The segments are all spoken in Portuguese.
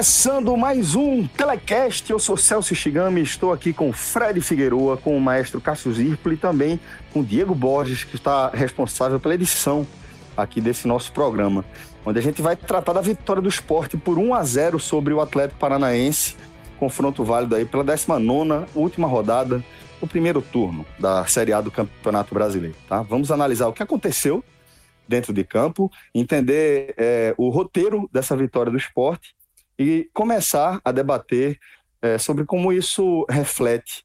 Começando mais um Telecast, eu sou Celso Shigami, estou aqui com Fred Figueroa, com o maestro Cássio Zirpoli e também com Diego Borges, que está responsável pela edição aqui desse nosso programa, onde a gente vai tratar da vitória do esporte por 1 a 0 sobre o Atlético Paranaense, confronto válido aí pela 19ª última rodada, o primeiro turno da Série A do Campeonato Brasileiro, tá? Vamos analisar o que aconteceu dentro de campo, entender é, o roteiro dessa vitória do esporte e começar a debater é, sobre como isso reflete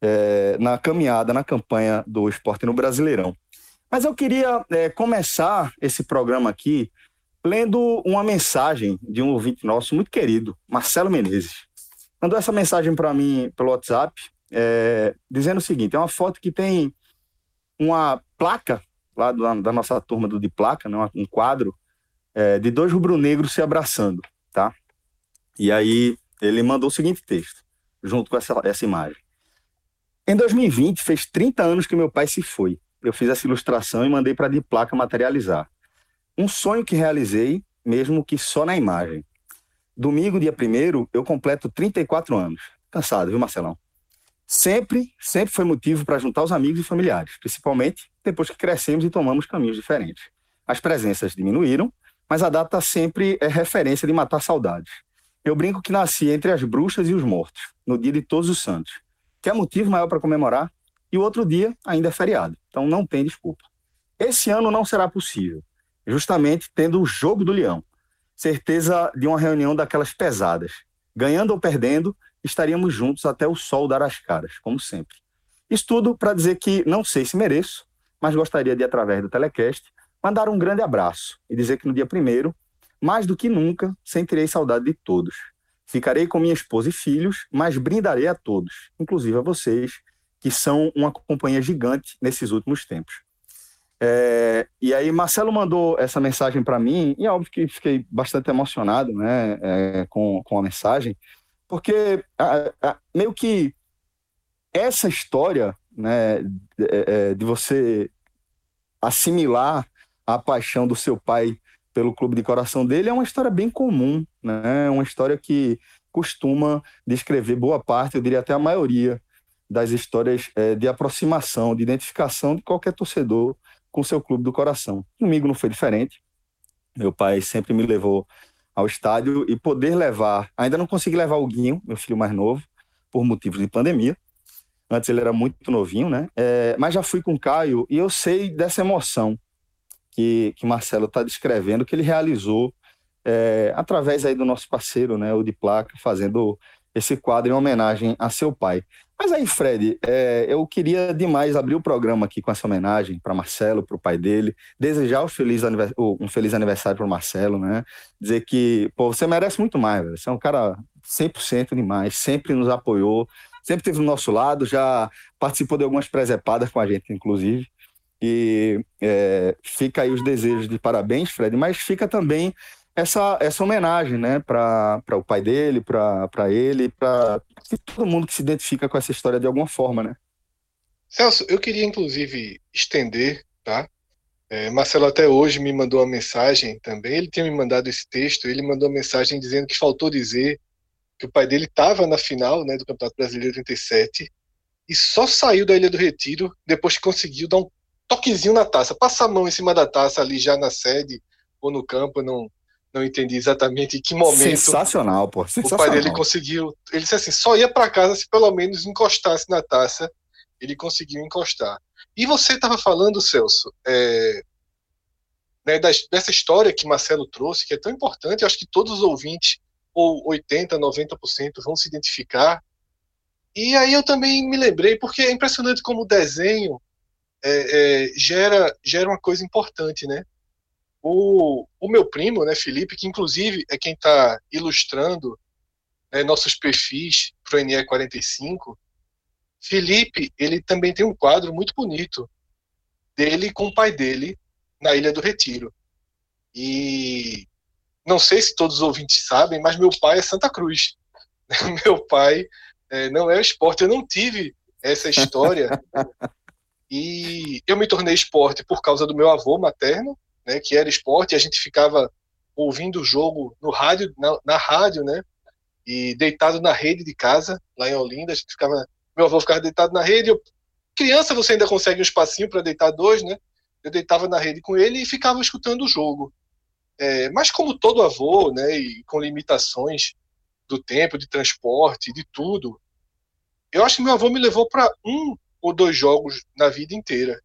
é, na caminhada, na campanha do esporte no Brasileirão. Mas eu queria é, começar esse programa aqui lendo uma mensagem de um ouvinte nosso muito querido, Marcelo Menezes. Mandou essa mensagem para mim pelo WhatsApp, dizendo o seguinte: é uma foto que tem uma placa lá da nossa turma do de placa, né, um quadro é, de dois rubro-negros se abraçando, tá? E aí ele mandou o seguinte texto, junto com essa, essa imagem. Em 2020, fez 30 anos que meu pai se foi. Eu fiz essa ilustração e mandei para a Placa materializar. Um sonho que realizei, mesmo que só na imagem. Domingo, dia 1 eu completo 34 anos. Cansado, viu, Marcelão? Sempre, sempre foi motivo para juntar os amigos e familiares, principalmente depois que crescemos e tomamos caminhos diferentes. As presenças diminuíram, mas a data sempre é referência de matar saudades. Eu brinco que nasci entre as bruxas e os mortos, no dia de Todos os Santos. Quer motivo maior para comemorar? E o outro dia ainda é feriado, então não tem desculpa. Esse ano não será possível, justamente tendo o jogo do leão. Certeza de uma reunião daquelas pesadas. Ganhando ou perdendo, estaríamos juntos até o sol dar as caras, como sempre. Isso tudo para dizer que não sei se mereço, mas gostaria de, através do telecast, mandar um grande abraço e dizer que no dia primeiro mais do que nunca, sentirei saudade de todos. Ficarei com minha esposa e filhos, mas brindarei a todos, inclusive a vocês, que são uma companhia gigante nesses últimos tempos. É, e aí Marcelo mandou essa mensagem para mim, e é óbvio que fiquei bastante emocionado né, é, com, com a mensagem, porque a, a, meio que essa história né, de, é, de você assimilar a paixão do seu pai pelo clube de coração dele é uma história bem comum, né? É uma história que costuma descrever boa parte, eu diria até a maioria, das histórias é, de aproximação, de identificação de qualquer torcedor com seu clube do coração. Comigo não foi diferente. Meu pai sempre me levou ao estádio e poder levar, ainda não consegui levar o Guinho, meu filho mais novo, por motivos de pandemia. Antes ele era muito novinho, né? É, mas já fui com o Caio e eu sei dessa emoção que, que Marcelo está descrevendo, que ele realizou é, através aí do nosso parceiro, né, o de placa, fazendo esse quadro em homenagem a seu pai. Mas aí, Fred, é, eu queria demais abrir o programa aqui com essa homenagem para Marcelo, para o pai dele, desejar um feliz, um feliz aniversário para Marcelo, né? Dizer que, pô, você merece muito mais, velho. Você é um cara 100% demais, sempre nos apoiou, sempre esteve do nosso lado, já participou de algumas presepadas com a gente, inclusive. E é, fica aí os desejos de parabéns, Fred, mas fica também essa, essa homenagem né, para o pai dele, para ele, para todo mundo que se identifica com essa história de alguma forma. Né? Celso, eu queria inclusive estender, tá? É, Marcelo até hoje me mandou uma mensagem também. Ele tinha me mandado esse texto. Ele mandou uma mensagem dizendo que faltou dizer que o pai dele estava na final né, do Campeonato Brasileiro 37 e só saiu da Ilha do Retiro depois que conseguiu dar um toquezinho na taça. Passa a mão em cima da taça ali já na sede ou no campo, não, não entendi exatamente em que momento. Sensacional, pô. Sensacional. O pai dele conseguiu. Ele disse assim: só ia para casa se pelo menos encostasse na taça. Ele conseguiu encostar. E você estava falando, Celso, é, né, dessa história que Marcelo trouxe, que é tão importante, eu acho que todos os ouvintes, ou 80%, 90%, vão se identificar. E aí eu também me lembrei, porque é impressionante como o desenho é, é, gera, gera uma coisa importante, né? O, o meu primo, né, Felipe, que inclusive é quem está ilustrando né, nossos perfis para o NE 45, Felipe, ele também tem um quadro muito bonito dele com o pai dele na Ilha do Retiro. E não sei se todos os ouvintes sabem, mas meu pai é Santa Cruz. meu pai é, não é esporte. Eu não tive essa história. e eu me tornei esporte por causa do meu avô materno, né, que era esporte, e a gente ficava ouvindo o jogo no rádio, na, na rádio, né? E deitado na rede de casa, lá em Olinda, a gente ficava meu avô ficava deitado na rede. Eu, criança, você ainda consegue um espacinho para deitar dois, né? Eu deitava na rede com ele e ficava escutando o jogo. É, mas como todo avô, né, e com limitações do tempo, de transporte, de tudo, eu acho que meu avô me levou para um ou dois jogos na vida inteira.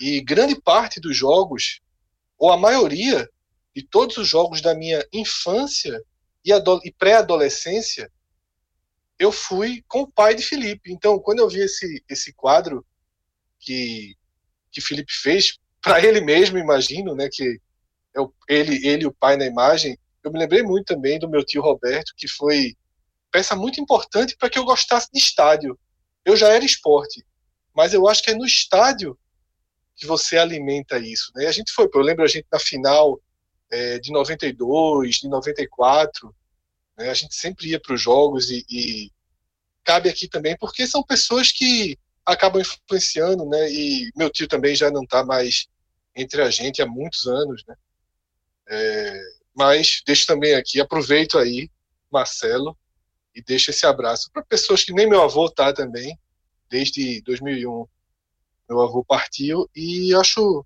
E grande parte dos jogos, ou a maioria de todos os jogos da minha infância e, e pré-adolescência, eu fui com o pai de Felipe. Então, quando eu vi esse, esse quadro que, que Felipe fez, para ele mesmo, imagino, né, que é o, ele, ele e o pai na imagem, eu me lembrei muito também do meu tio Roberto, que foi peça muito importante para que eu gostasse de estádio. Eu já era esporte, mas eu acho que é no estádio que você alimenta isso. Né? a gente foi, eu lembro a gente na final é, de 92, de 94, né? A gente sempre ia para os jogos e, e, cabe aqui também, porque são pessoas que acabam influenciando, né? E meu tio também já não está mais entre a gente há muitos anos, né? É, mas deixo também aqui, aproveito aí, Marcelo, e deixo esse abraço para pessoas que nem meu avô tá também, desde 2001 meu avô partiu e acho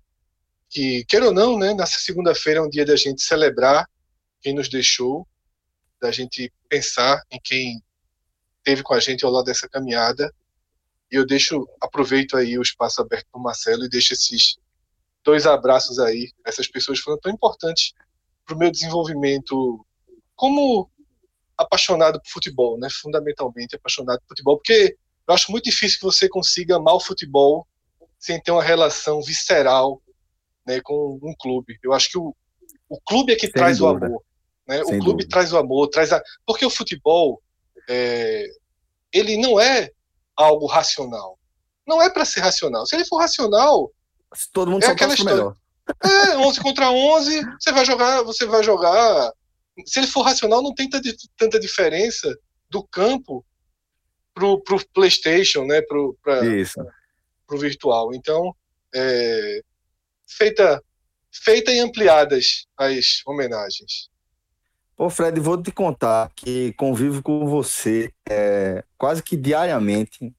que, queira ou não, né, nessa segunda-feira é um dia da gente celebrar quem nos deixou da gente pensar em quem teve com a gente ao lado dessa caminhada. E eu deixo, aproveito aí o espaço aberto para o Marcelo e deixo esses dois abraços aí. Essas pessoas foram tão importantes para o meu desenvolvimento como apaixonado por futebol, né? Fundamentalmente apaixonado por futebol, porque eu acho muito difícil que você consiga amar o futebol sem ter uma relação visceral né, com um clube. Eu acho que o, o clube é que Sem traz dúvida. o amor. Né? O clube dúvida. traz o amor, traz a. Porque o futebol, é... ele não é algo racional. Não é para ser racional. Se ele for racional. Todo mundo é aquela história. Melhor. É, 11 contra 11, você vai jogar, você vai jogar. Se ele for racional, não tem tanta diferença do campo pro, pro PlayStation, né, pro, pra, Isso. pro virtual. Então, é, feita, feita e ampliadas as homenagens. Ô Fred, vou te contar que convivo com você é, quase que diariamente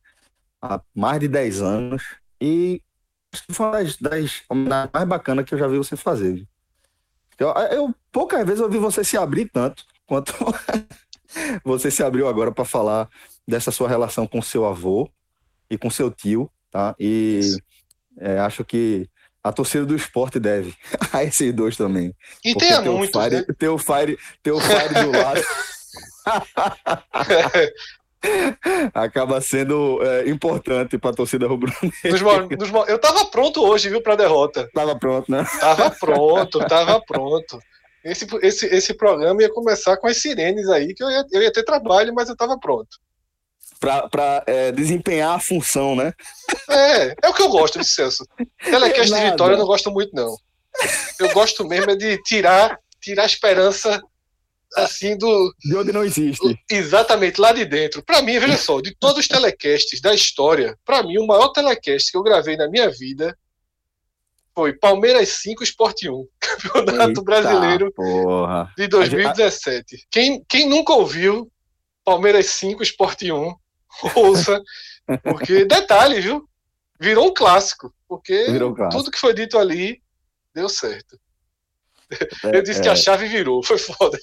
há mais de 10 anos e foi uma das, das mais bacanas que eu já vi você fazer. Eu, eu poucas vezes ouvi você se abrir tanto quanto você se abriu agora para falar dessa sua relação com seu avô e com seu tio, tá? E é, acho que a torcida do esporte deve a esses dois também. E tem muitos, Fire, né? Tem o Fire, tem o Fire do lado. Acaba sendo é, importante para a torcida rubro-negra. Eu tava pronto hoje, viu, para derrota. Tava pronto, né? Tava pronto, tava pronto. Esse, esse, esse programa ia começar com as sirenes aí, que eu ia, eu ia ter trabalho, mas eu tava pronto para é, desempenhar a função, né? É, é o que eu gosto de Celso. Telecast de vitória eu não gosto muito, não. Eu gosto mesmo é de tirar, tirar a esperança assim do. De onde não existe. Exatamente, lá de dentro. Para mim, veja só, de todos os telecasts da história, para mim, o maior telecast que eu gravei na minha vida foi Palmeiras 5, Sport 1, Campeonato Eita, Brasileiro porra. de 2017. Quem, quem nunca ouviu Palmeiras 5, Sport 1, ouça, porque detalhe, viu? Virou um clássico, porque um clássico. tudo que foi dito ali deu certo. É, Eu disse é. que a chave virou, foi foda.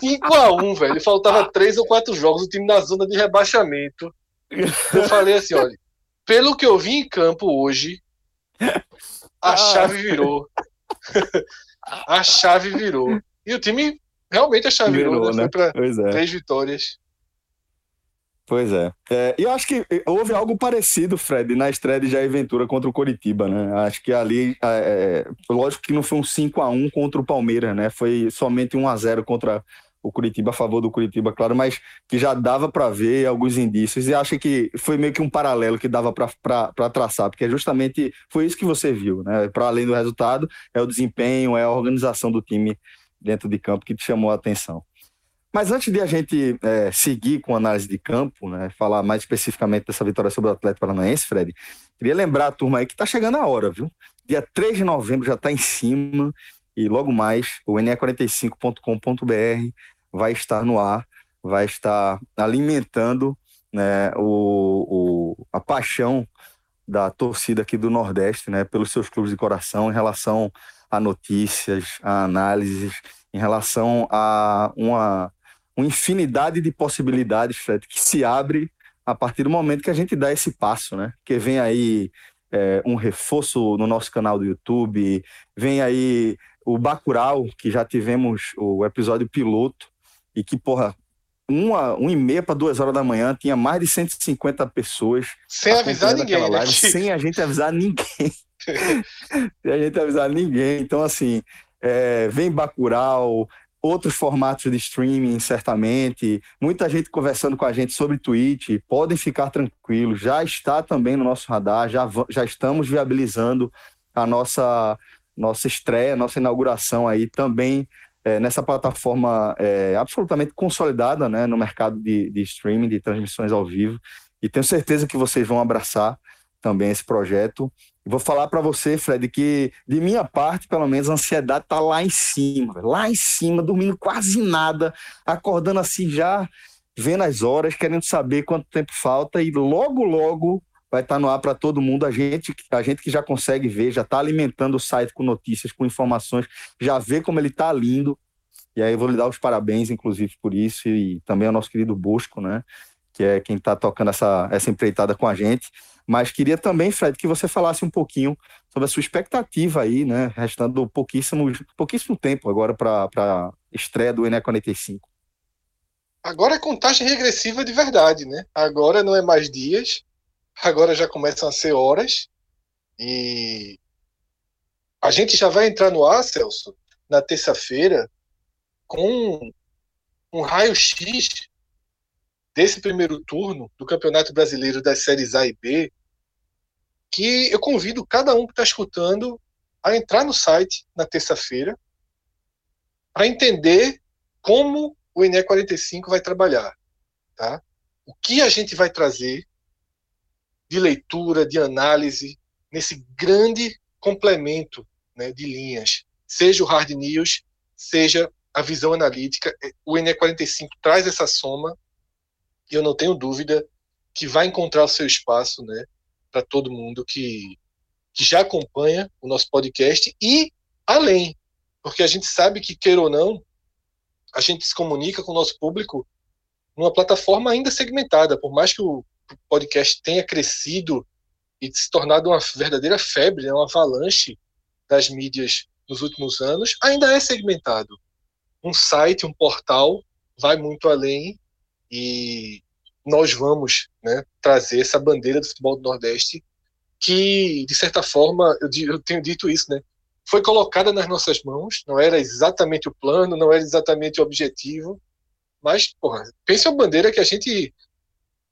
5x1, velho. Faltava três ou quatro jogos, o time na zona de rebaixamento. Eu falei assim: olha, pelo que eu vi em campo hoje, A chave virou. a chave virou. E o time, realmente a chave virou, virou né? Foi para é. três vitórias. Pois é. é. E eu acho que houve algo parecido, Fred, na estreia de Jair Ventura contra o Coritiba, né? Acho que ali, é, é lógico que não foi um 5 a 1 contra o Palmeiras, né? Foi somente 1 a 0 contra o Curitiba a favor do Curitiba, claro, mas que já dava para ver alguns indícios e acho que foi meio que um paralelo que dava para traçar, porque justamente foi isso que você viu, né? Para além do resultado, é o desempenho, é a organização do time dentro de campo que te chamou a atenção. Mas antes de a gente é, seguir com a análise de campo, né, falar mais especificamente dessa vitória sobre o Atlético Paranaense, Fred, queria lembrar a turma aí que está chegando a hora, viu? Dia 3 de novembro já está em cima e logo mais o ne45.com.br vai estar no ar, vai estar alimentando né, o, o, a paixão da torcida aqui do Nordeste, né, pelos seus clubes de coração em relação a notícias, a análises, em relação a uma uma infinidade de possibilidades, Fred, que se abre a partir do momento que a gente dá esse passo, né? Que vem aí é, um reforço no nosso canal do YouTube, vem aí o Bacurau, que já tivemos o episódio piloto, e que, porra, uma, uma e meia para duas horas da manhã tinha mais de 150 pessoas. Sem avisar ninguém, né? live? Sem a gente avisar ninguém. sem a gente avisar ninguém. Então, assim, é, vem Bacurau, outros formatos de streaming, certamente. Muita gente conversando com a gente sobre Twitch. Podem ficar tranquilos, já está também no nosso radar, já, já estamos viabilizando a nossa, nossa estreia, nossa inauguração aí também é, nessa plataforma é, absolutamente consolidada né, no mercado de, de streaming, de transmissões ao vivo. E tenho certeza que vocês vão abraçar também esse projeto. Vou falar para você, Fred, que de minha parte, pelo menos, a ansiedade tá lá em cima, lá em cima, dormindo quase nada, acordando assim já, vendo as horas, querendo saber quanto tempo falta e logo, logo vai estar tá no ar para todo mundo. A gente, a gente que já consegue ver, já está alimentando o site com notícias, com informações, já vê como ele está lindo. E aí eu vou lhe dar os parabéns, inclusive, por isso, e também ao nosso querido Bosco, né? Que é quem está tocando essa, essa empreitada com a gente. Mas queria também, Fred, que você falasse um pouquinho sobre a sua expectativa aí, né? Restando pouquíssimo, pouquíssimo tempo agora para a estreia do Ené 45. Agora é contagem regressiva de verdade, né? Agora não é mais dias, agora já começam a ser horas. E a gente já vai entrar no ar, Celso, na terça-feira, com um raio-x desse primeiro turno do Campeonato Brasileiro das séries A e B, que eu convido cada um que está escutando a entrar no site na terça-feira para entender como o ENE 45 vai trabalhar, tá? O que a gente vai trazer de leitura, de análise nesse grande complemento né, de linhas, seja o hard news, seja a visão analítica. O ENE 45 traz essa soma e eu não tenho dúvida que vai encontrar o seu espaço, né, para todo mundo que, que já acompanha o nosso podcast e além, porque a gente sabe que, queira ou não, a gente se comunica com o nosso público numa plataforma ainda segmentada, por mais que o podcast tenha crescido e se tornado uma verdadeira febre, né, uma avalanche das mídias nos últimos anos, ainda é segmentado. Um site, um portal vai muito além e nós vamos né, trazer essa bandeira do futebol do Nordeste que, de certa forma, eu, eu tenho dito isso, né, foi colocada nas nossas mãos, não era exatamente o plano, não era exatamente o objetivo, mas, porra, pense a bandeira que a gente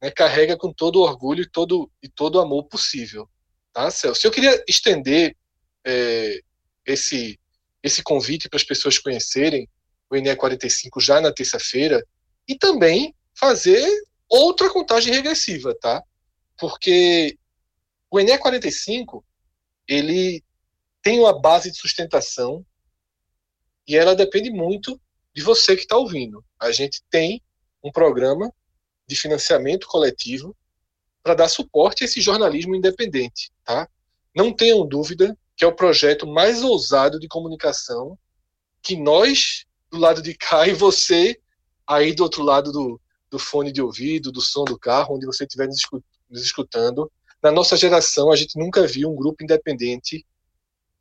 né, carrega com todo o orgulho e todo, e todo amor possível. Tá, Celso? Eu queria estender é, esse, esse convite para as pessoas conhecerem o ENE 45 já na terça-feira e também fazer outra contagem regressiva, tá? Porque o ENE 45 ele tem uma base de sustentação e ela depende muito de você que está ouvindo. A gente tem um programa de financiamento coletivo para dar suporte a esse jornalismo independente, tá? Não tenham dúvida que é o projeto mais ousado de comunicação que nós do lado de cá e você aí do outro lado do, do fone de ouvido, do som do carro, onde você estiver nos escutando, na nossa geração, a gente nunca viu um grupo independente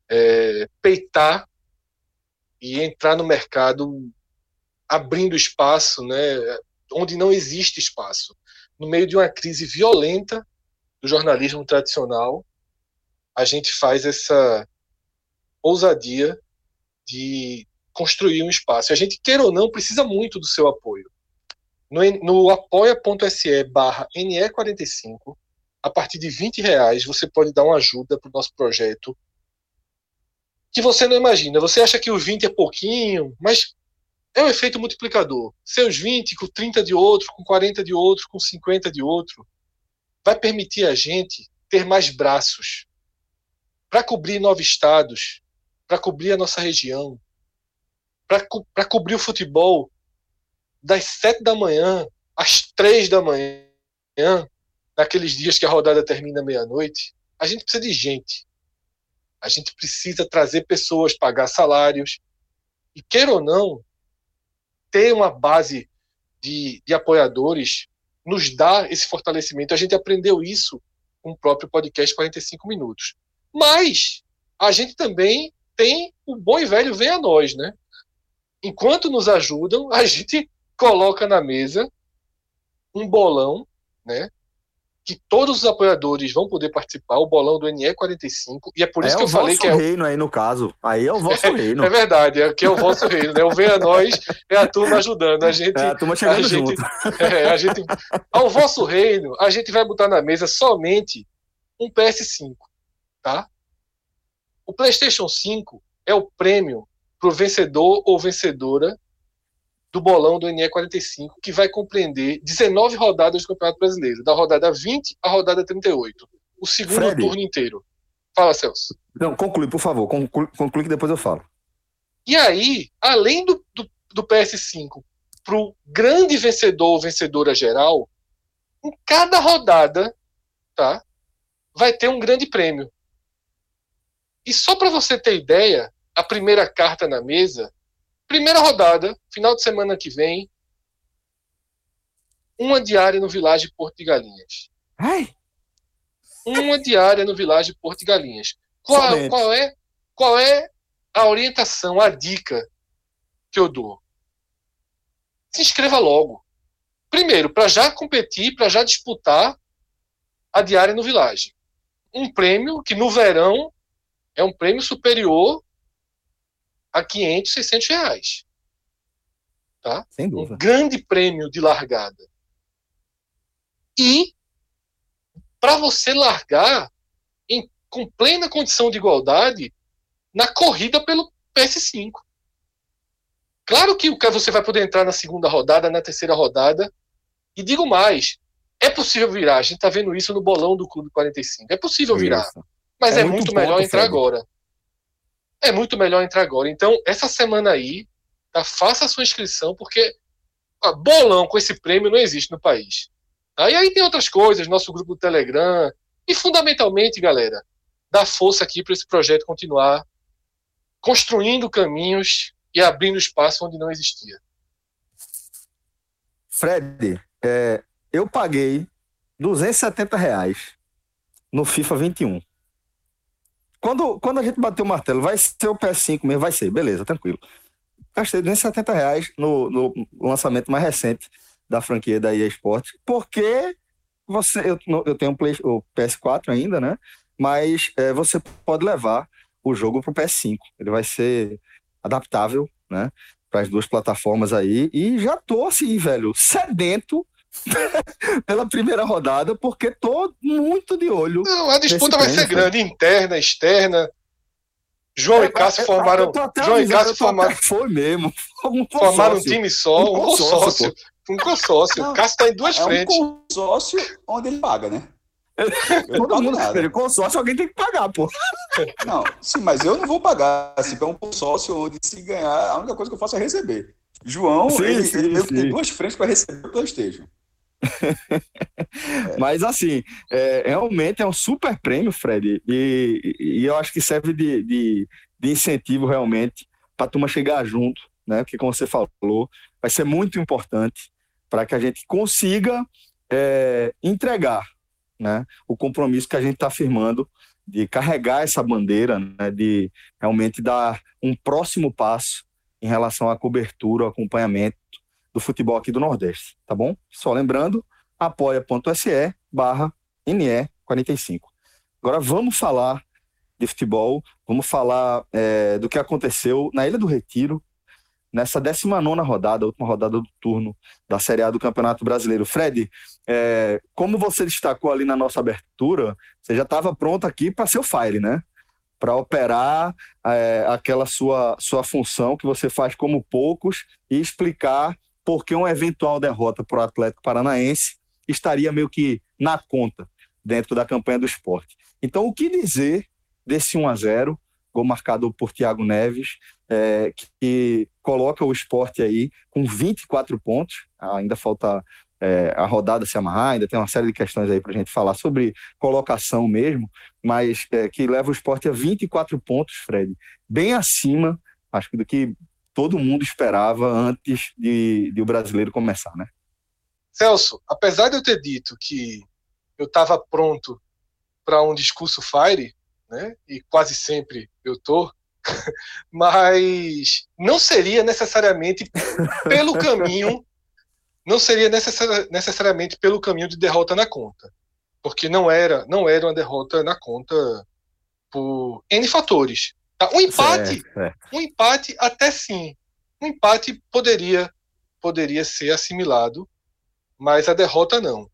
é, peitar e entrar no mercado abrindo espaço, né, onde não existe espaço. No meio de uma crise violenta do jornalismo tradicional, a gente faz essa ousadia de construir um espaço. A gente, queira ou não, precisa muito do seu apoio. No, no apoia.se barra NE45, a partir de 20 reais, você pode dar uma ajuda para o nosso projeto que você não imagina. Você acha que o 20 é pouquinho, mas é um efeito multiplicador. Seus 20 com 30 de outro, com 40 de outro, com 50 de outro, vai permitir a gente ter mais braços para cobrir nove estados, para cobrir a nossa região, para co cobrir o futebol das sete da manhã às três da manhã, naqueles dias que a rodada termina meia-noite. A gente precisa de gente. A gente precisa trazer pessoas, pagar salários. E queira ou não, ter uma base de, de apoiadores nos dá esse fortalecimento. A gente aprendeu isso com o próprio podcast 45 Minutos. Mas a gente também tem o bom e velho vem a nós, né? Enquanto nos ajudam, a gente coloca na mesa um bolão, né? que todos os apoiadores vão poder participar, o bolão do NE45, e é por isso é que eu falei que é o reino aí no caso. Aí é o vosso é, reino. É verdade, é que é o vosso reino, né? O Venha Nós é a turma ajudando. A gente, é a turma chegando a gente, junto. É, a gente, ao vosso reino, a gente vai botar na mesa somente um PS5, tá? O PlayStation 5 é o prêmio para o vencedor ou vencedora do bolão do NE45, que vai compreender 19 rodadas do Campeonato Brasileiro, da rodada 20 à rodada 38. O segundo Fred. turno inteiro. Fala, Celso. Não, conclui, por favor. Conclui, conclui que depois eu falo. E aí, além do, do, do PS5 para o grande vencedor ou vencedora geral, em cada rodada, tá, vai ter um grande prêmio. E só para você ter ideia, a primeira carta na mesa Primeira rodada, final de semana que vem, uma diária no Village Porto de Galinhas. Ai. Uma diária no Village Porto de Galinhas. Qual, qual, é, qual é a orientação, a dica que eu dou? Se inscreva logo. Primeiro, para já competir, para já disputar a diária no Village. Um prêmio que no verão é um prêmio superior a 500, 600 reais. Tá? Sem dúvida. Um grande prêmio de largada. E para você largar em, com plena condição de igualdade na corrida pelo PS5. Claro que você vai poder entrar na segunda rodada, na terceira rodada. E digo mais, é possível virar. A gente está vendo isso no bolão do Clube 45. É possível virar. Isso. Mas é, é muito, muito melhor entrar agora é muito melhor entrar agora. Então, essa semana aí, tá, faça a sua inscrição, porque ah, bolão com esse prêmio não existe no país. Tá? E aí tem outras coisas, nosso grupo do Telegram, e fundamentalmente, galera, dar força aqui para esse projeto continuar construindo caminhos e abrindo espaço onde não existia. Fred, é, eu paguei 270 reais no FIFA 21. Quando, quando a gente bateu o martelo, vai ser o PS5 mesmo, vai ser, beleza, tranquilo. Gastei 270 reais no, no lançamento mais recente da franquia da EA Sports, porque você, eu, eu tenho um Play, o PS4 ainda, né? Mas é, você pode levar o jogo para o PS5. Ele vai ser adaptável, né? Para as duas plataformas aí. E já tô assim, velho, sedento pela primeira rodada, porque tô muito de olho. Não, a disputa vai ser grande, interna, externa. João é, e Cássio é, formaram. João e Cássio formaram. Foi mesmo. Um formaram um time só, um, consórcio. Um consórcio. O Cássio está em duas é frentes. Um consórcio onde ele paga, né? Todo mundo nada. consórcio, alguém tem que pagar, pô. Não, sim, mas eu não vou pagar. Se é um consórcio onde se ganhar, a única coisa que eu faço é receber. João, sim, ele, sim, ele sim. tem duas frentes para receber o PlayStation. Mas assim, é, realmente é um super prêmio, Fred, e, e eu acho que serve de, de, de incentivo realmente para a turma chegar junto, né? Porque como você falou, vai ser muito importante para que a gente consiga é, entregar né, o compromisso que a gente está firmando de carregar essa bandeira, né, de realmente dar um próximo passo em relação à cobertura, ao acompanhamento do futebol aqui do Nordeste, tá bom? Só lembrando, apoia.se barra NE45. Agora vamos falar de futebol, vamos falar é, do que aconteceu na Ilha do Retiro, nessa 19 rodada, última rodada do turno da Série A do Campeonato Brasileiro. Fred, é, como você destacou ali na nossa abertura, você já estava pronto aqui para ser o Fire, né? Para operar é, aquela sua, sua função que você faz como poucos e explicar por que uma eventual derrota para o Atlético Paranaense estaria meio que na conta dentro da campanha do esporte. Então, o que dizer desse 1 a 0 gol marcado por Thiago Neves, é, que coloca o esporte aí com 24 pontos. Ainda falta é, a rodada se amarrar, ainda tem uma série de questões aí para a gente falar sobre colocação mesmo, mas é, que leva o esporte a 24 pontos, Fred, bem acima, acho que do que todo mundo esperava antes de, de o brasileiro começar, né? Celso, apesar de eu ter dito que eu estava pronto para um discurso fire, né? E quase sempre eu tô, mas não seria necessariamente pelo caminho, não seria necessariamente pelo caminho de derrota na conta, porque não era, não era uma derrota na conta por N fatores. Tá? Um empate, certo, certo. um empate até sim, um empate poderia poderia ser assimilado, mas a derrota não.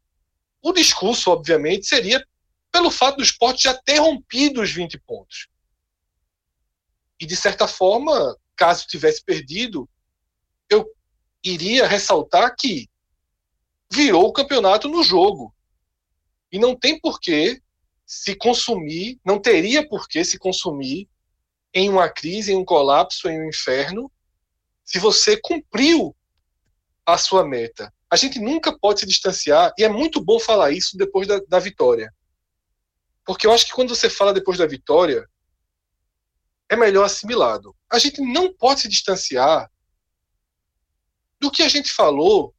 O discurso, obviamente, seria pelo fato do esporte já ter rompido os 20 pontos. E, de certa forma, caso tivesse perdido, eu iria ressaltar que virou o campeonato no jogo. E não tem porquê se consumir, não teria porquê se consumir em uma crise, em um colapso, em um inferno, se você cumpriu a sua meta. A gente nunca pode se distanciar, e é muito bom falar isso depois da, da vitória. Porque eu acho que quando você fala depois da vitória, é melhor assimilado. A gente não pode se distanciar do que a gente falou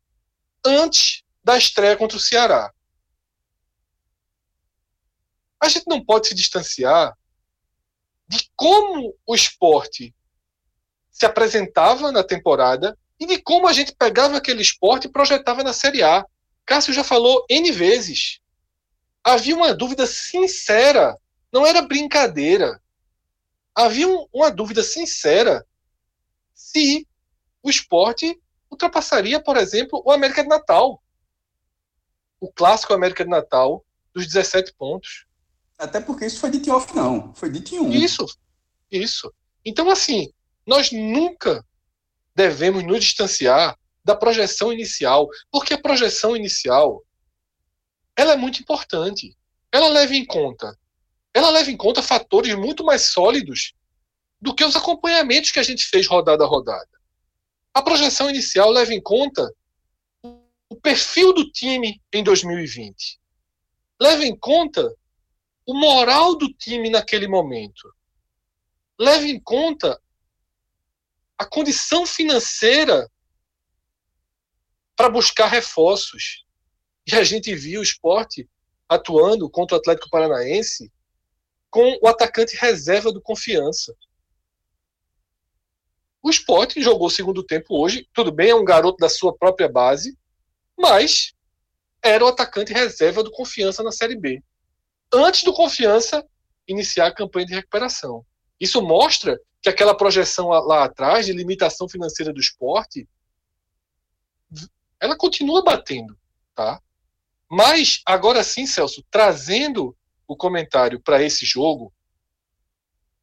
antes da estreia contra o Ceará. A gente não pode se distanciar de como o esporte se apresentava na temporada e de como a gente pegava aquele esporte e projetava na Série A. Cássio já falou N vezes havia uma dúvida sincera, não era brincadeira. Havia um, uma dúvida sincera se o esporte ultrapassaria, por exemplo, o América de Natal. O clássico América de Natal dos 17 pontos. Até porque isso foi de off, não. Foi de um. Isso, isso. Então, assim, nós nunca devemos nos distanciar da projeção inicial, porque a projeção inicial ela é muito importante. Ela leva em conta, ela leva em conta fatores muito mais sólidos do que os acompanhamentos que a gente fez rodada a rodada. A projeção inicial leva em conta o perfil do time em 2020. Leva em conta o moral do time naquele momento. Leva em conta a condição financeira para buscar reforços. E a gente viu o esporte atuando contra o Atlético Paranaense com o atacante reserva do Confiança. O esporte jogou o segundo tempo hoje, tudo bem, é um garoto da sua própria base, mas era o atacante reserva do Confiança na Série B. Antes do Confiança iniciar a campanha de recuperação. Isso mostra que aquela projeção lá atrás de limitação financeira do esporte, ela continua batendo, tá? Mas, agora sim, Celso, trazendo o comentário para esse jogo,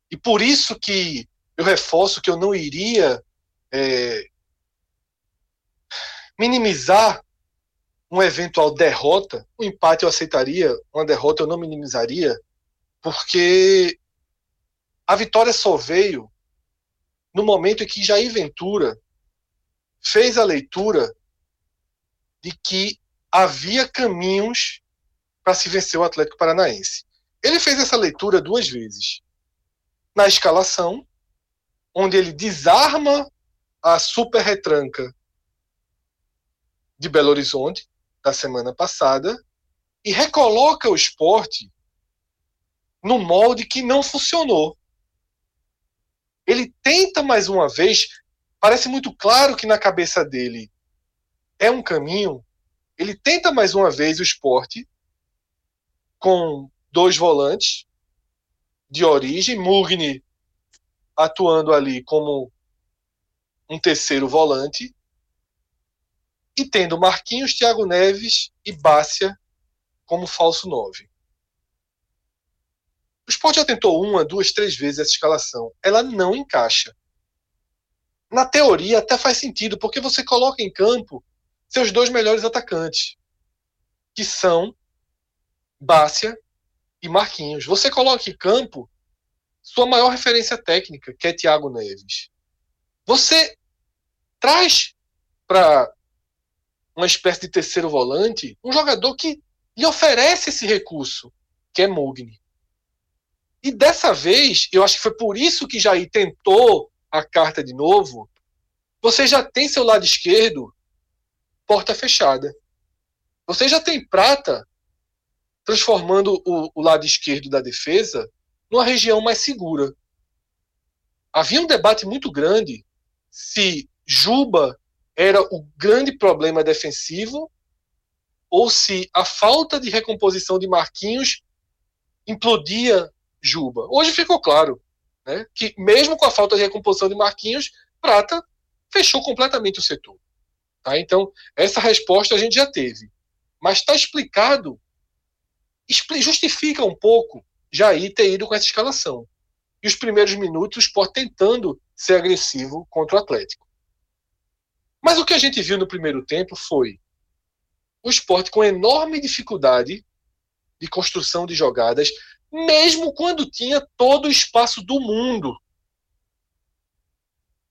e por isso que eu reforço que eu não iria é, minimizar uma eventual derrota, um empate eu aceitaria, uma derrota eu não minimizaria, porque a vitória só veio no momento em que Jair Ventura fez a leitura de que havia caminhos para se vencer o Atlético Paranaense. Ele fez essa leitura duas vezes. Na escalação, onde ele desarma a super retranca de Belo Horizonte da semana passada e recoloca o esporte no molde que não funcionou. Ele tenta mais uma vez, parece muito claro que na cabeça dele é um caminho. Ele tenta mais uma vez o esporte com dois volantes de origem, Mugni atuando ali como um terceiro volante, e tendo Marquinhos, Thiago Neves e Bácia como falso nove. O Sport já tentou uma, duas, três vezes essa escalação. Ela não encaixa. Na teoria até faz sentido, porque você coloca em campo seus dois melhores atacantes, que são Bácia e Marquinhos. Você coloca em campo sua maior referência técnica, que é Thiago Neves. Você traz para uma espécie de terceiro volante um jogador que lhe oferece esse recurso, que é Mugni. E dessa vez, eu acho que foi por isso que Jair tentou a carta de novo. Você já tem seu lado esquerdo porta fechada. Você já tem Prata transformando o, o lado esquerdo da defesa numa região mais segura. Havia um debate muito grande se Juba era o grande problema defensivo ou se a falta de recomposição de Marquinhos implodia Juba. Hoje ficou claro né, que, mesmo com a falta de recomposição de Marquinhos, Prata fechou completamente o setor. Tá? Então, essa resposta a gente já teve. Mas está explicado, justifica um pouco Jair ter ido com essa escalação. E os primeiros minutos, o Sport tentando ser agressivo contra o Atlético. Mas o que a gente viu no primeiro tempo foi o Sport com enorme dificuldade de construção de jogadas, mesmo quando tinha todo o espaço do mundo.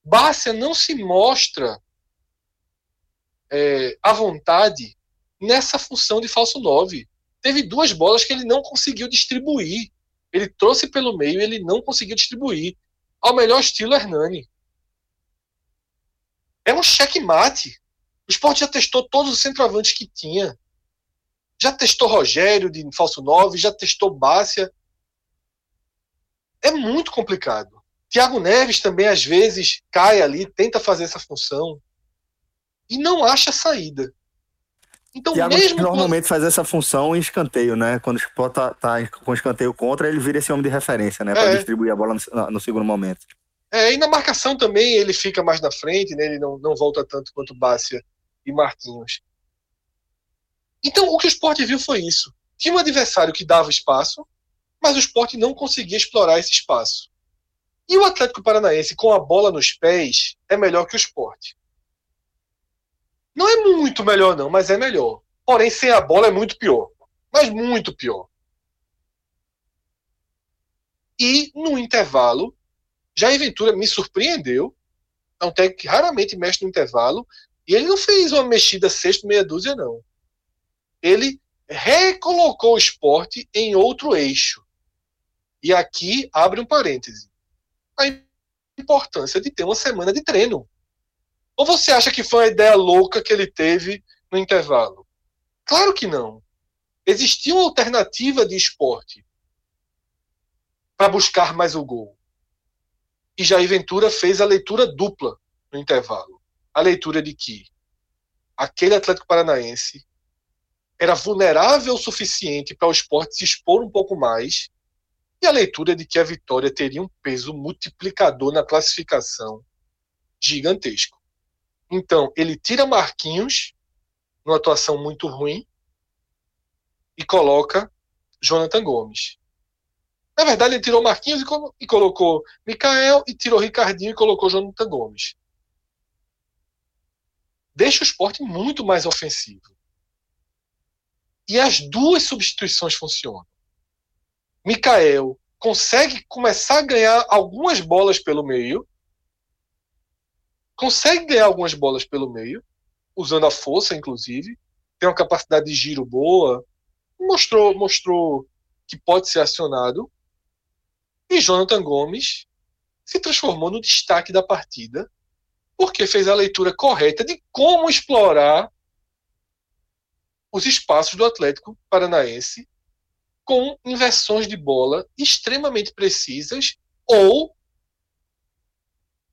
Bárcia não se mostra é, à vontade nessa função de falso 9. Teve duas bolas que ele não conseguiu distribuir. Ele trouxe pelo meio e ele não conseguiu distribuir. Ao melhor estilo Hernani. É um checkmate. O Sport já testou todos os centroavantes que tinha. Já testou Rogério de falso 9, já testou Bácia. É muito complicado. Thiago Neves também, às vezes, cai ali, tenta fazer essa função e não acha saída. Então, Thiago mesmo normalmente quando... faz essa função em escanteio, né? Quando o Sport tá, tá com escanteio contra, ele vira esse homem de referência, né? Para é. distribuir a bola no, no, segundo momento. É, e na marcação também ele fica mais na frente, né? Ele não, não volta tanto quanto Bácia e Marquinhos. Então, o que o Sport viu foi isso. Tinha um adversário que dava espaço, mas o Sport não conseguia explorar esse espaço. E o Atlético Paranaense, com a bola nos pés, é melhor que o Sport. Não é muito melhor, não, mas é melhor. Porém, sem a bola é muito pior. Mas muito pior. E no intervalo, Jair Ventura me surpreendeu. É um técnico que raramente mexe no intervalo. E ele não fez uma mexida sexto, meia dúzia, não. Ele recolocou o esporte em outro eixo. E aqui abre um parêntese. A importância de ter uma semana de treino. Ou você acha que foi uma ideia louca que ele teve no intervalo? Claro que não. Existia uma alternativa de esporte para buscar mais o gol. E Jair Ventura fez a leitura dupla no intervalo. A leitura de que aquele Atlético Paranaense era vulnerável o suficiente para o esporte se expor um pouco mais, e a leitura de que a vitória teria um peso multiplicador na classificação gigantesco. Então, ele tira Marquinhos, numa atuação muito ruim, e coloca Jonathan Gomes. Na verdade, ele tirou Marquinhos e, colo e colocou Mikael, e tirou Ricardinho e colocou Jonathan Gomes. Deixa o esporte muito mais ofensivo. E as duas substituições funcionam. Mikael consegue começar a ganhar algumas bolas pelo meio, consegue ganhar algumas bolas pelo meio, usando a força, inclusive, tem uma capacidade de giro boa, mostrou, mostrou que pode ser acionado. E Jonathan Gomes se transformou no destaque da partida, porque fez a leitura correta de como explorar os espaços do Atlético Paranaense com inversões de bola extremamente precisas ou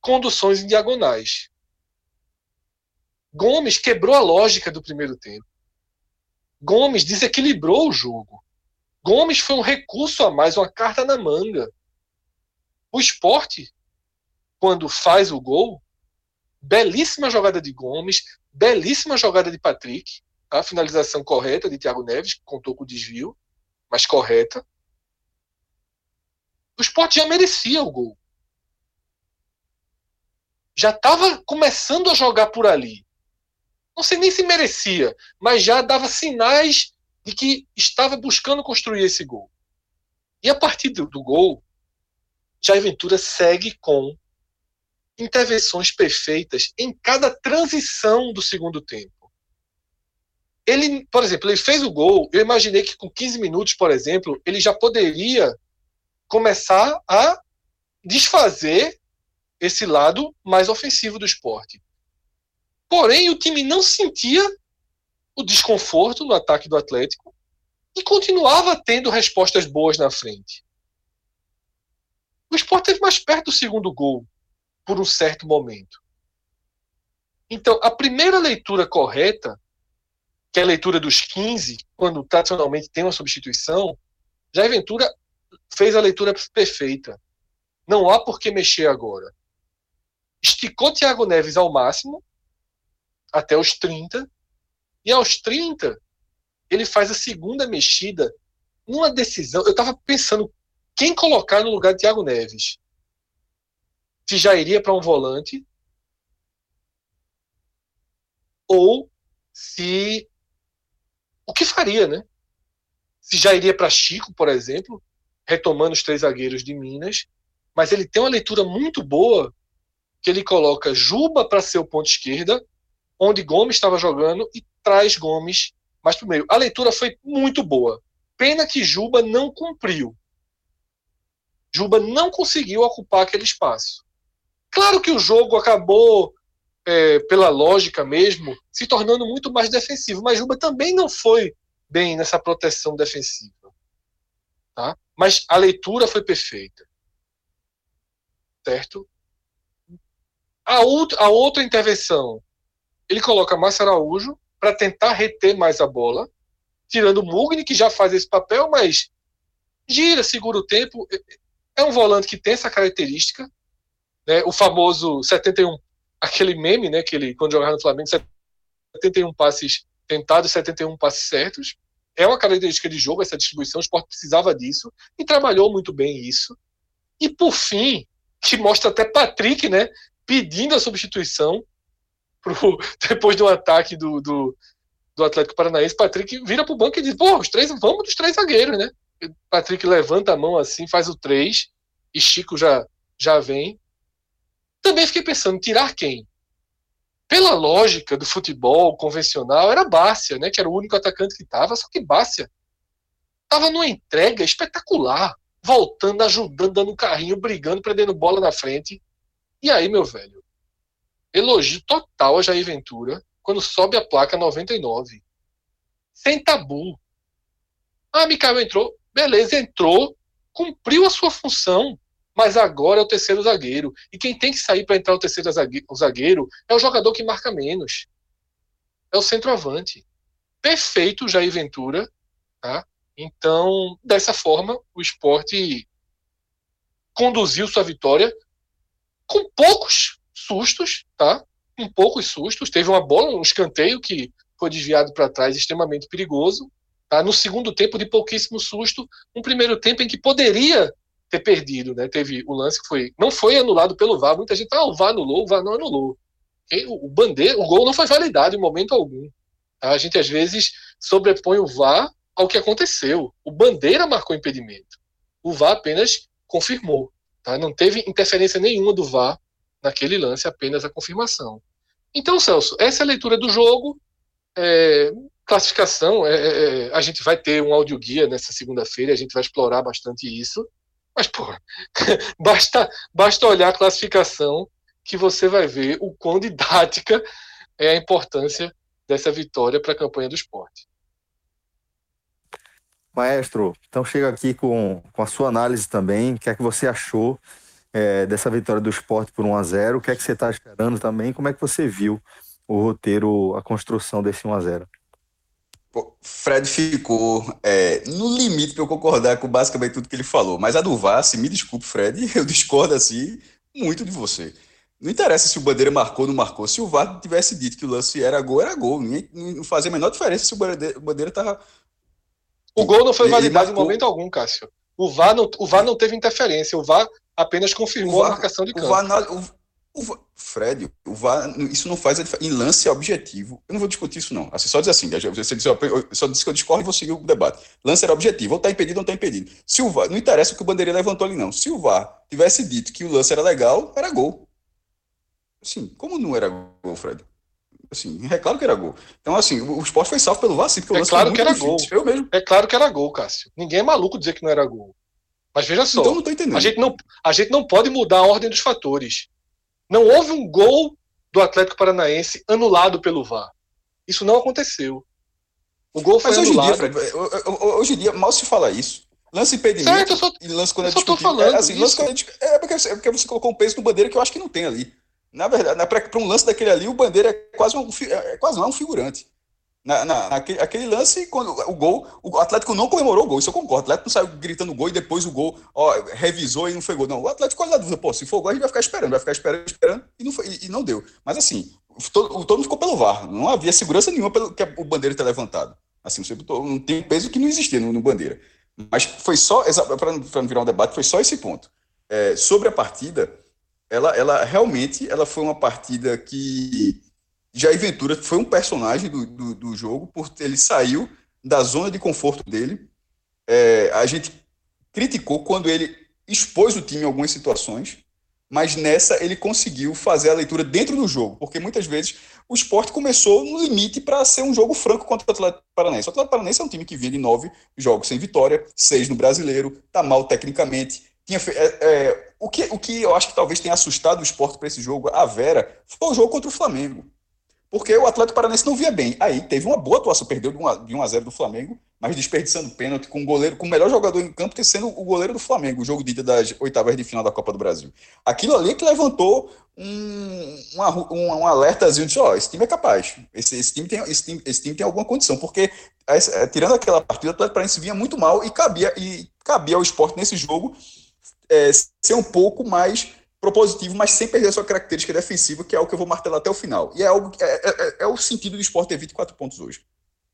conduções em diagonais. Gomes quebrou a lógica do primeiro tempo. Gomes desequilibrou o jogo. Gomes foi um recurso a mais, uma carta na manga. O esporte, quando faz o gol, belíssima jogada de Gomes, belíssima jogada de Patrick, a finalização correta de Thiago Neves, que contou com o desvio, mas correta. O esporte já merecia o gol. Já estava começando a jogar por ali. Não sei nem se merecia, mas já dava sinais de que estava buscando construir esse gol. E a partir do, do gol, Jair Ventura segue com intervenções perfeitas em cada transição do segundo tempo. Ele, por exemplo, ele fez o gol, eu imaginei que com 15 minutos, por exemplo, ele já poderia começar a desfazer esse lado mais ofensivo do esporte. Porém, o time não sentia o desconforto no ataque do Atlético e continuava tendo respostas boas na frente. O esporte esteve mais perto do segundo gol por um certo momento. Então, a primeira leitura correta, que é a leitura dos 15, quando tradicionalmente tem uma substituição, Jair Ventura fez a leitura perfeita. Não há por que mexer agora. Esticou Thiago Neves ao máximo, até os 30, e aos 30, ele faz a segunda mexida numa decisão. Eu estava pensando quem colocar no lugar de Thiago Neves. Se já iria para um volante ou se o que faria, né? Se já iria para Chico, por exemplo, retomando os três zagueiros de Minas, mas ele tem uma leitura muito boa que ele coloca Juba para ser o ponto esquerda, onde Gomes estava jogando e traz Gomes mais para o meio. A leitura foi muito boa. Pena que Juba não cumpriu. Juba não conseguiu ocupar aquele espaço. Claro que o jogo acabou, é, pela lógica mesmo, se tornando muito mais defensivo, mas Juba também não foi bem nessa proteção defensiva. Tá? Mas a leitura foi perfeita. Certo? A, a outra intervenção, ele coloca Márcio Araújo para tentar reter mais a bola, tirando o Mugni, que já faz esse papel, mas gira, segura o tempo. É um volante que tem essa característica, né? O famoso 71, aquele meme, né? Que ele, quando jogava no Flamengo, 71 passes tentados, 71 passes certos. É uma característica de jogo essa distribuição. O esporte precisava disso e trabalhou muito bem isso. E por fim, que mostra até Patrick, né? Pedindo a substituição pro, depois do ataque do, do, do Atlético Paranaense. Patrick vira pro banco e diz: pô, os três, vamos dos três zagueiros, né? Patrick levanta a mão assim, faz o três e Chico já, já vem. Também fiquei pensando, tirar quem? Pela lógica do futebol convencional, era Bárcia, né? Que era o único atacante que tava, só que Bárcia tava numa entrega espetacular, voltando, ajudando, dando carrinho, brigando, prendendo bola na frente. E aí, meu velho, elogio total a Jair Ventura quando sobe a placa 99. Sem tabu. Ah, Mikael entrou. Beleza, entrou, cumpriu a sua função mas agora é o terceiro zagueiro. E quem tem que sair para entrar o terceiro zagueiro é o jogador que marca menos. É o centroavante. Perfeito Jair Ventura. Tá? Então, dessa forma, o esporte conduziu sua vitória com poucos sustos, tá? Com poucos sustos. Teve uma bola, um escanteio que foi desviado para trás, extremamente perigoso. Tá? No segundo tempo, de pouquíssimo susto. Um primeiro tempo em que poderia ter perdido, né? Teve o lance que foi, não foi anulado pelo VAR. Muita gente, ah, o VAR anulou, o VAR não anulou. O, bandeira, o gol não foi validado em momento algum. Tá? A gente às vezes sobrepõe o VAR ao que aconteceu. O bandeira marcou impedimento. O VAR apenas confirmou. Tá? Não teve interferência nenhuma do VAR naquele lance, apenas a confirmação. Então, Celso, essa é a leitura do jogo. É, classificação, é, é, é a gente vai ter um audioguia nessa segunda-feira, a gente vai explorar bastante isso. Mas, pô, basta, basta olhar a classificação que você vai ver o quão didática é a importância dessa vitória para a campanha do esporte. Maestro, então chega aqui com, com a sua análise também. O que é que você achou é, dessa vitória do esporte por 1 a 0 O que é que você está esperando também? Como é que você viu o roteiro, a construção desse 1 a 0 Pô, Fred ficou é, no limite para eu concordar com basicamente tudo que ele falou. Mas a do VAR, me desculpe, Fred, eu discordo assim muito de você. Não interessa se o Bandeira marcou ou não marcou. Se o VAR tivesse dito que o lance era gol, era gol. Não fazia a menor diferença se o Bandeira estava. O gol não foi validado em momento algum, Cássio. O VAR, não, o VAR não teve interferência. O VAR apenas confirmou VAR, a marcação de campo. O VAR, o, o Fred, o VAR, isso não faz a diferença. Em lance objetivo, eu não vou discutir isso, não. Assim, só dizer assim, você disse, só disse que eu discordo e vou seguir o debate. Lance era objetivo, ou está impedido ou não está impedido. Se o VAR, não interessa o que o Bandeira levantou ali, não. Se o VAR tivesse dito que o lance era legal, era gol. Assim, como não era gol, Fred? Assim, é claro que era gol. Então, assim, o esporte foi salvo pelo VAR, sim, porque é claro que era difícil. gol. Eu mesmo. É claro que era gol, Cássio. Ninguém é maluco dizer que não era gol. Mas veja só. Então, não tô entendendo. A gente não, a gente não pode mudar a ordem dos fatores. Não houve um gol do Atlético Paranaense anulado pelo VAR. Isso não aconteceu. O gol foi Mas hoje anulado. Em dia, Fred, hoje em dia, mal se fala isso. Lance impedimento certo, só, e lance quando eu é só falando é, assim, lance quando é, é, porque, é porque você colocou um peso no bandeira que eu acho que não tem ali. Na verdade, para um lance daquele ali, o Bandeira é quase um, é quase não é um figurante. Na, na, naquele, aquele lance, quando o gol, o Atlético não comemorou o gol, isso eu concordo. O Atlético não saiu gritando gol e depois o gol, ó, revisou e não foi gol. Não, o Atlético ficou na dúvida, pô, se for gol, a gente vai ficar esperando, vai ficar esperando, esperando, e não, foi, e, e não deu. Mas assim, todo, todo mundo ficou pelo VAR, não havia segurança nenhuma pelo que o Bandeira ter levantado. Assim, você não tem peso que não existia no, no Bandeira. Mas foi só, para não virar um debate, foi só esse ponto. É, sobre a partida, ela, ela realmente ela foi uma partida que Jair Ventura foi um personagem do, do, do jogo, porque ele saiu da zona de conforto dele. É, a gente criticou quando ele expôs o time em algumas situações, mas nessa ele conseguiu fazer a leitura dentro do jogo, porque muitas vezes o esporte começou no limite para ser um jogo franco contra o Atlético Paranaense. O Atlético Paranaense é um time que vinha de nove jogos sem vitória, seis no brasileiro, está mal tecnicamente. É, é, o que, o que eu acho que talvez tenha assustado o esporte para esse jogo, a Vera, foi o jogo contra o Flamengo. Porque o Atlético Paranaense não via bem. Aí teve uma boa atuação, perdeu de 1 a 0 do Flamengo, mas desperdiçando pênalti com o goleiro, com o melhor jogador em campo, que sendo o goleiro do Flamengo, o jogo de das oitavas de final da Copa do Brasil. Aquilo ali é que levantou um, um, um, alertazinho de ó, oh, esse time é capaz. Esse, esse, time tem, esse, time, esse time tem alguma condição, porque é, tirando aquela partida, o Atlético Paranaense vinha muito mal e cabia, e cabia ao esporte nesse jogo é, ser um pouco mais propositivo, mas sem perder a sua característica defensiva, que é algo que eu vou martelar até o final. E é algo é, é, é, é o sentido do esporte ter 24 pontos hoje.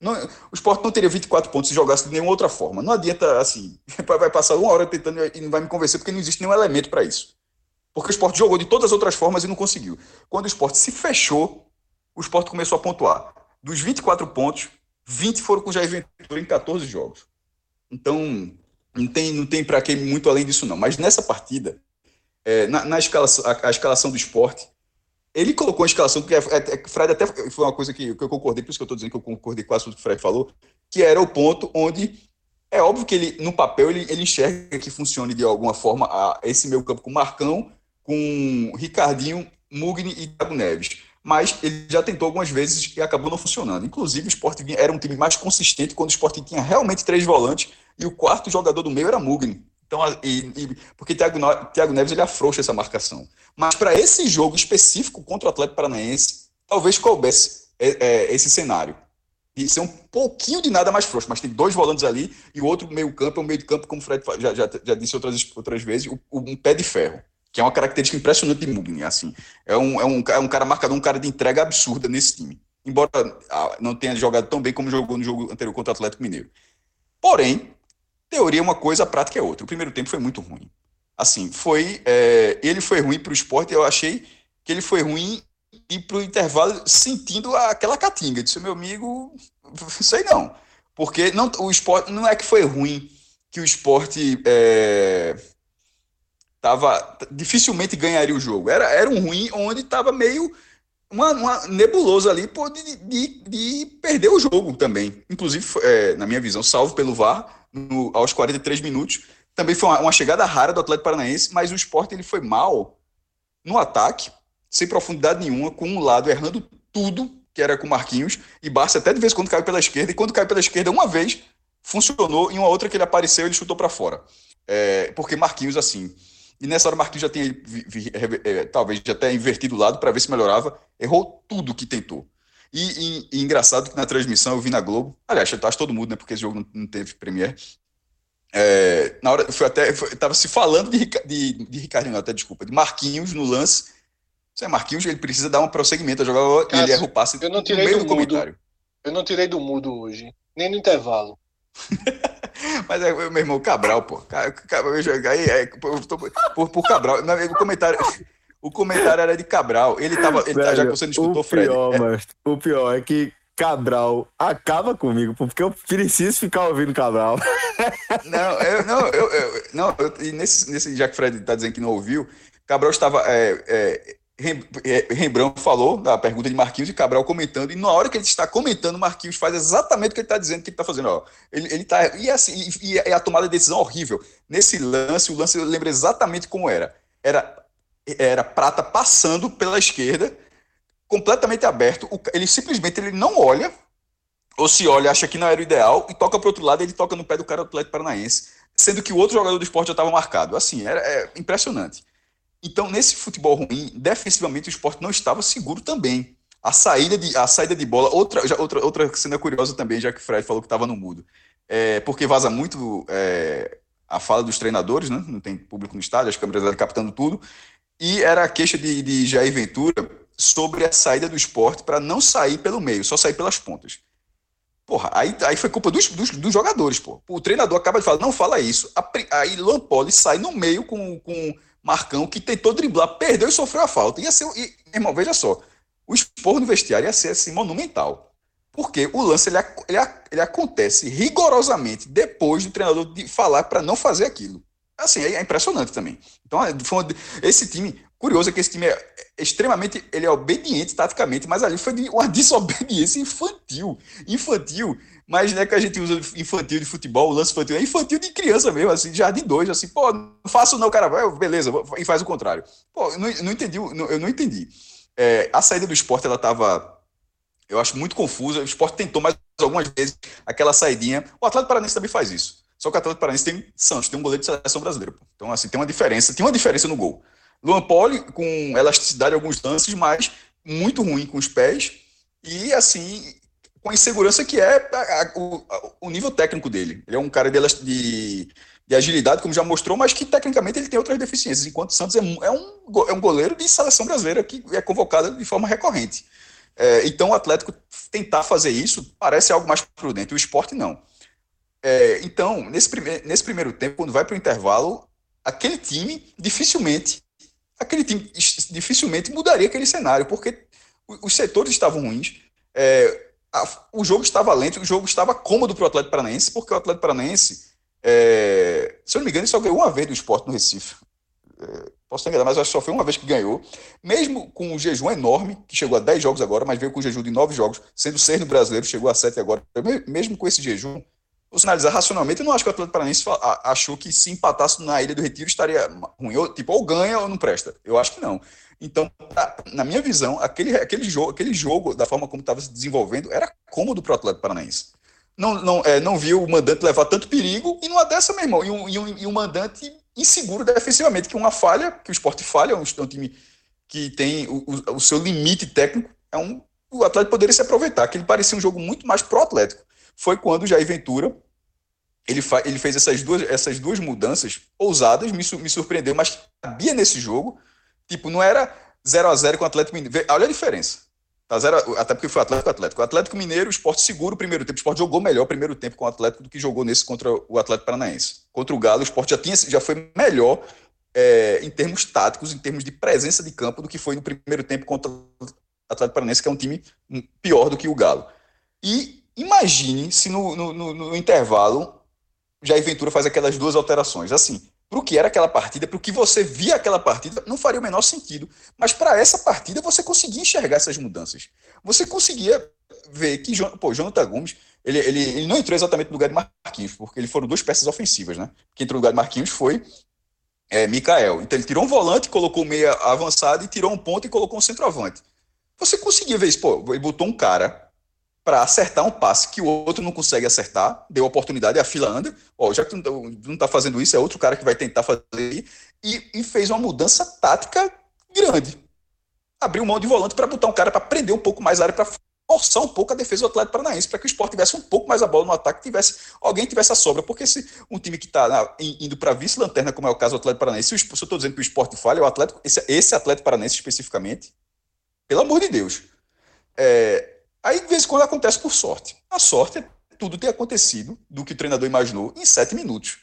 Não, o esporte não teria 24 pontos se jogasse de nenhuma outra forma. Não adianta, assim, vai passar uma hora tentando e não vai me convencer, porque não existe nenhum elemento para isso. Porque o esporte jogou de todas as outras formas e não conseguiu. Quando o esporte se fechou, o esporte começou a pontuar. Dos 24 pontos, 20 foram com Jair Ventura em 14 jogos. Então, não tem, não tem para quem muito além disso, não. Mas nessa partida, é, na, na escalação, a, a, escalação do esporte, ele colocou a escalação, porque é, é, Fred até foi uma coisa que, que eu concordei, por isso que eu estou dizendo que eu concordei com tudo que o Fred falou, que era o ponto onde é óbvio que ele, no papel, ele, ele enxerga que funcione de alguma forma a, esse meio campo com Marcão, com Ricardinho, Mugni e Thiago Neves. Mas ele já tentou algumas vezes e acabou não funcionando. Inclusive, o Sport era um time mais consistente quando o Sport tinha realmente três volantes e o quarto jogador do meio era Mugni. Então, e, e, porque Thiago, Thiago Neves ele afrouxa essa marcação. Mas para esse jogo específico contra o Atlético Paranaense, talvez coubesse é, é, esse cenário. E ser um pouquinho de nada mais frouxo, mas tem dois volantes ali e o outro meio-campo é um meio de campo, como o Fred já, já, já disse outras, outras vezes, um pé de ferro, que é uma característica impressionante de Mugni. Assim. É, um, é, um, é um cara marcador, um cara de entrega absurda nesse time. Embora ah, não tenha jogado tão bem como jogou no jogo anterior contra o Atlético Mineiro. Porém, Teoria é uma coisa, a prática é outra. O primeiro tempo foi muito ruim. Assim, foi. É, ele foi ruim para o esporte, eu achei que ele foi ruim e para o intervalo sentindo aquela catinga. Disse, meu amigo, sei não. Porque não, o esporte não é que foi ruim que o esporte é, tava, dificilmente ganharia o jogo. Era, era um ruim onde estava meio uma, uma nebulosa ali pô, de, de, de, perder o jogo também. Inclusive, é, na minha visão, salvo pelo VAR, no, aos 43 minutos. Também foi uma, uma, chegada rara do Atlético Paranaense, mas o esporte ele foi mal no ataque, sem profundidade nenhuma, com um lado errando tudo, que era com Marquinhos, e Barça até de vez em quando caiu pela esquerda, e quando caiu pela esquerda uma vez, funcionou, e uma outra que ele apareceu ele chutou para fora. É, porque Marquinhos, assim. E nessa hora Marquinhos já tinha, é, talvez, já até invertido o lado para ver se melhorava. Errou tudo que tentou. E, e, e, engraçado que na transmissão eu vi na Globo, aliás, eu acho todo mundo, né? Porque esse jogo não, não teve Premiere. É, na hora, foi até, foi, tava se falando de, de, de Ricardinho, até desculpa, de Marquinhos no lance. Você é Marquinhos, ele precisa dar um prosseguimento a jogar, ele erra o passe eu não tirei no meio do, do comentário. Eu não tirei do mudo hoje, nem no intervalo. Mas é meu irmão, Cabral, pô. Aí, é, por, por Cabral. O comentário. O comentário era de Cabral. Ele tava. Ele, Velho, já que você não escutou, o Fred. Pior, é... mas, o pior é que Cabral acaba comigo, porque eu preciso ficar ouvindo Cabral. Não, eu, não, eu, eu, não eu, e nesse, nesse, já que o Fred está dizendo que não ouviu, Cabral estava. É, é, Rembrandt falou da pergunta de Marquinhos e Cabral comentando, e na hora que ele está comentando, Marquinhos faz exatamente o que ele está dizendo que ele está fazendo. Ó. Ele, ele tá, e, assim, e, e a tomada de decisão horrível. Nesse lance, o lance eu lembro exatamente como era. Era, era Prata passando pela esquerda, completamente aberto. ele simplesmente ele não olha, ou se olha, acha que não era o ideal, e toca para outro lado, ele toca no pé do cara do Atlético Paranaense, sendo que o outro jogador do esporte já estava marcado. Assim, era é impressionante. Então, nesse futebol ruim, defensivamente o esporte não estava seguro também. A saída de, a saída de bola, outra, já, outra, outra cena curiosa também, já que o Fred falou que estava no mudo. É, porque vaza muito é, a fala dos treinadores, né? não tem público no estádio, as câmeras captando tudo. E era a queixa de, de Jair Ventura sobre a saída do esporte para não sair pelo meio, só sair pelas pontas. Porra, aí, aí foi culpa dos, dos, dos, jogadores, pô. O treinador acaba de falar, não fala isso. Aí Lampoli sai no meio com, com Marcão, que tentou driblar, perdeu e sofreu a falta. Ia ser, e, irmão, veja só, o esporro no vestiário ia ser assim, monumental. Porque o lance ele, ele, ele acontece rigorosamente depois do treinador de falar para não fazer aquilo. Assim, é, é impressionante também. Então, é, esse time, curioso é que esse time é extremamente, ele é obediente taticamente, mas ali foi uma desobediência infantil. Infantil mas não é que a gente usa infantil de futebol, lance infantil é infantil de criança mesmo, assim, jardim dois, assim, pô, não faço não, cara, beleza, e faz o contrário. Pô, eu não, não entendi, não, eu não entendi. É, a saída do esporte, ela tava, eu acho muito confusa, o esporte tentou mais algumas vezes aquela saidinha, o Atlético Paranaense também faz isso, só que o Atlético Paranaense tem Santos, tem um goleiro de seleção brasileira, pô. então assim, tem uma diferença, tem uma diferença no gol. Luan Poli com elasticidade em alguns lances, mas muito ruim com os pés, e assim, com a insegurança que é a, a, o, o, nível técnico dele. Ele é um cara de, de, de, agilidade, como já mostrou, mas que tecnicamente ele tem outras deficiências, enquanto o Santos é, é, um, é um goleiro de seleção brasileira que é convocado de forma recorrente. É, então o Atlético tentar fazer isso parece algo mais prudente, o esporte não. É, então, nesse, prime nesse primeiro tempo, quando vai para o intervalo, aquele time dificilmente aquele time dificilmente mudaria aquele cenário, porque os setores estavam ruins. É, a, o jogo estava lento, o jogo estava cômodo para o Atlético Paranaense, porque o Atlético Paranaense, é, se eu não me engano, só ganhou uma vez do esporte no Recife. É, posso ter enganado, mas acho que só foi uma vez que ganhou. Mesmo com um jejum enorme, que chegou a 10 jogos agora, mas veio com um jejum de 9 jogos, sendo 6 no brasileiro, chegou a 7 agora. Mesmo com esse jejum, vou sinalizar racionalmente, eu não acho que o Atlético Paranaense achou que se empatasse na Ilha do Retiro estaria ruim. Ou, tipo, ou ganha ou não presta. Eu acho que não. Então, na minha visão, aquele, aquele, jogo, aquele jogo, da forma como estava se desenvolvendo, era cômodo para o Atlético Paranaense. Não, não, é, não viu o mandante levar tanto perigo, e numa dessa, meu irmão, e um, e um, e um mandante inseguro defensivamente, que uma falha, que o esporte falha, é um, um time que tem o, o, o, seu limite técnico, é um, o Atlético poderia se aproveitar, que ele parecia um jogo muito mais pró-Atlético. Foi quando o Jair Ventura ele, ele fez essas duas, essas duas mudanças ousadas, me, me surpreendeu, mas cabia nesse jogo, Tipo, não era 0 a 0 com o Atlético Mineiro. Olha a diferença. Tá zero, até porque foi Atlético Atlético. O Atlético Mineiro, o esporte seguro o primeiro tempo. O esporte jogou melhor o primeiro tempo com o Atlético do que jogou nesse contra o Atlético Paranaense. Contra o Galo, o esporte já, tinha, já foi melhor é, em termos táticos, em termos de presença de campo, do que foi no primeiro tempo contra o Atlético Paranaense, que é um time pior do que o Galo. E imagine se no, no, no, no intervalo Jair Ventura faz aquelas duas alterações. Assim, para o que era aquela partida, para o que você via aquela partida, não faria o menor sentido. Mas para essa partida você conseguia enxergar essas mudanças. Você conseguia ver que pô, Jonathan Gomes ele, ele, ele não entrou exatamente no lugar de Marquinhos, porque ele foram duas peças ofensivas, né? Quem entrou no lugar de Marquinhos foi é, Mikael. Então ele tirou um volante, colocou meia avançado e tirou um ponto e colocou um centroavante. Você conseguia ver isso, pô, ele botou um cara para acertar um passe que o outro não consegue acertar, deu oportunidade, a fila anda, ó, já que tu não está fazendo isso, é outro cara que vai tentar fazer, e, e fez uma mudança tática grande. Abriu mão de volante para botar um cara para prender um pouco mais a área, para forçar um pouco a defesa do Atlético Paranaense, para que o esporte tivesse um pouco mais a bola no ataque, tivesse alguém tivesse a sobra, porque se um time que está indo para vice-lanterna, como é o caso do Atlético Paranaense, se, eu estou dizendo que o esporte falha, o Atlético, esse, esse Atlético Paranaense especificamente, pelo amor de Deus, é, Aí, de vez em quando, acontece por sorte. A sorte é tudo ter acontecido do que o treinador imaginou em sete minutos.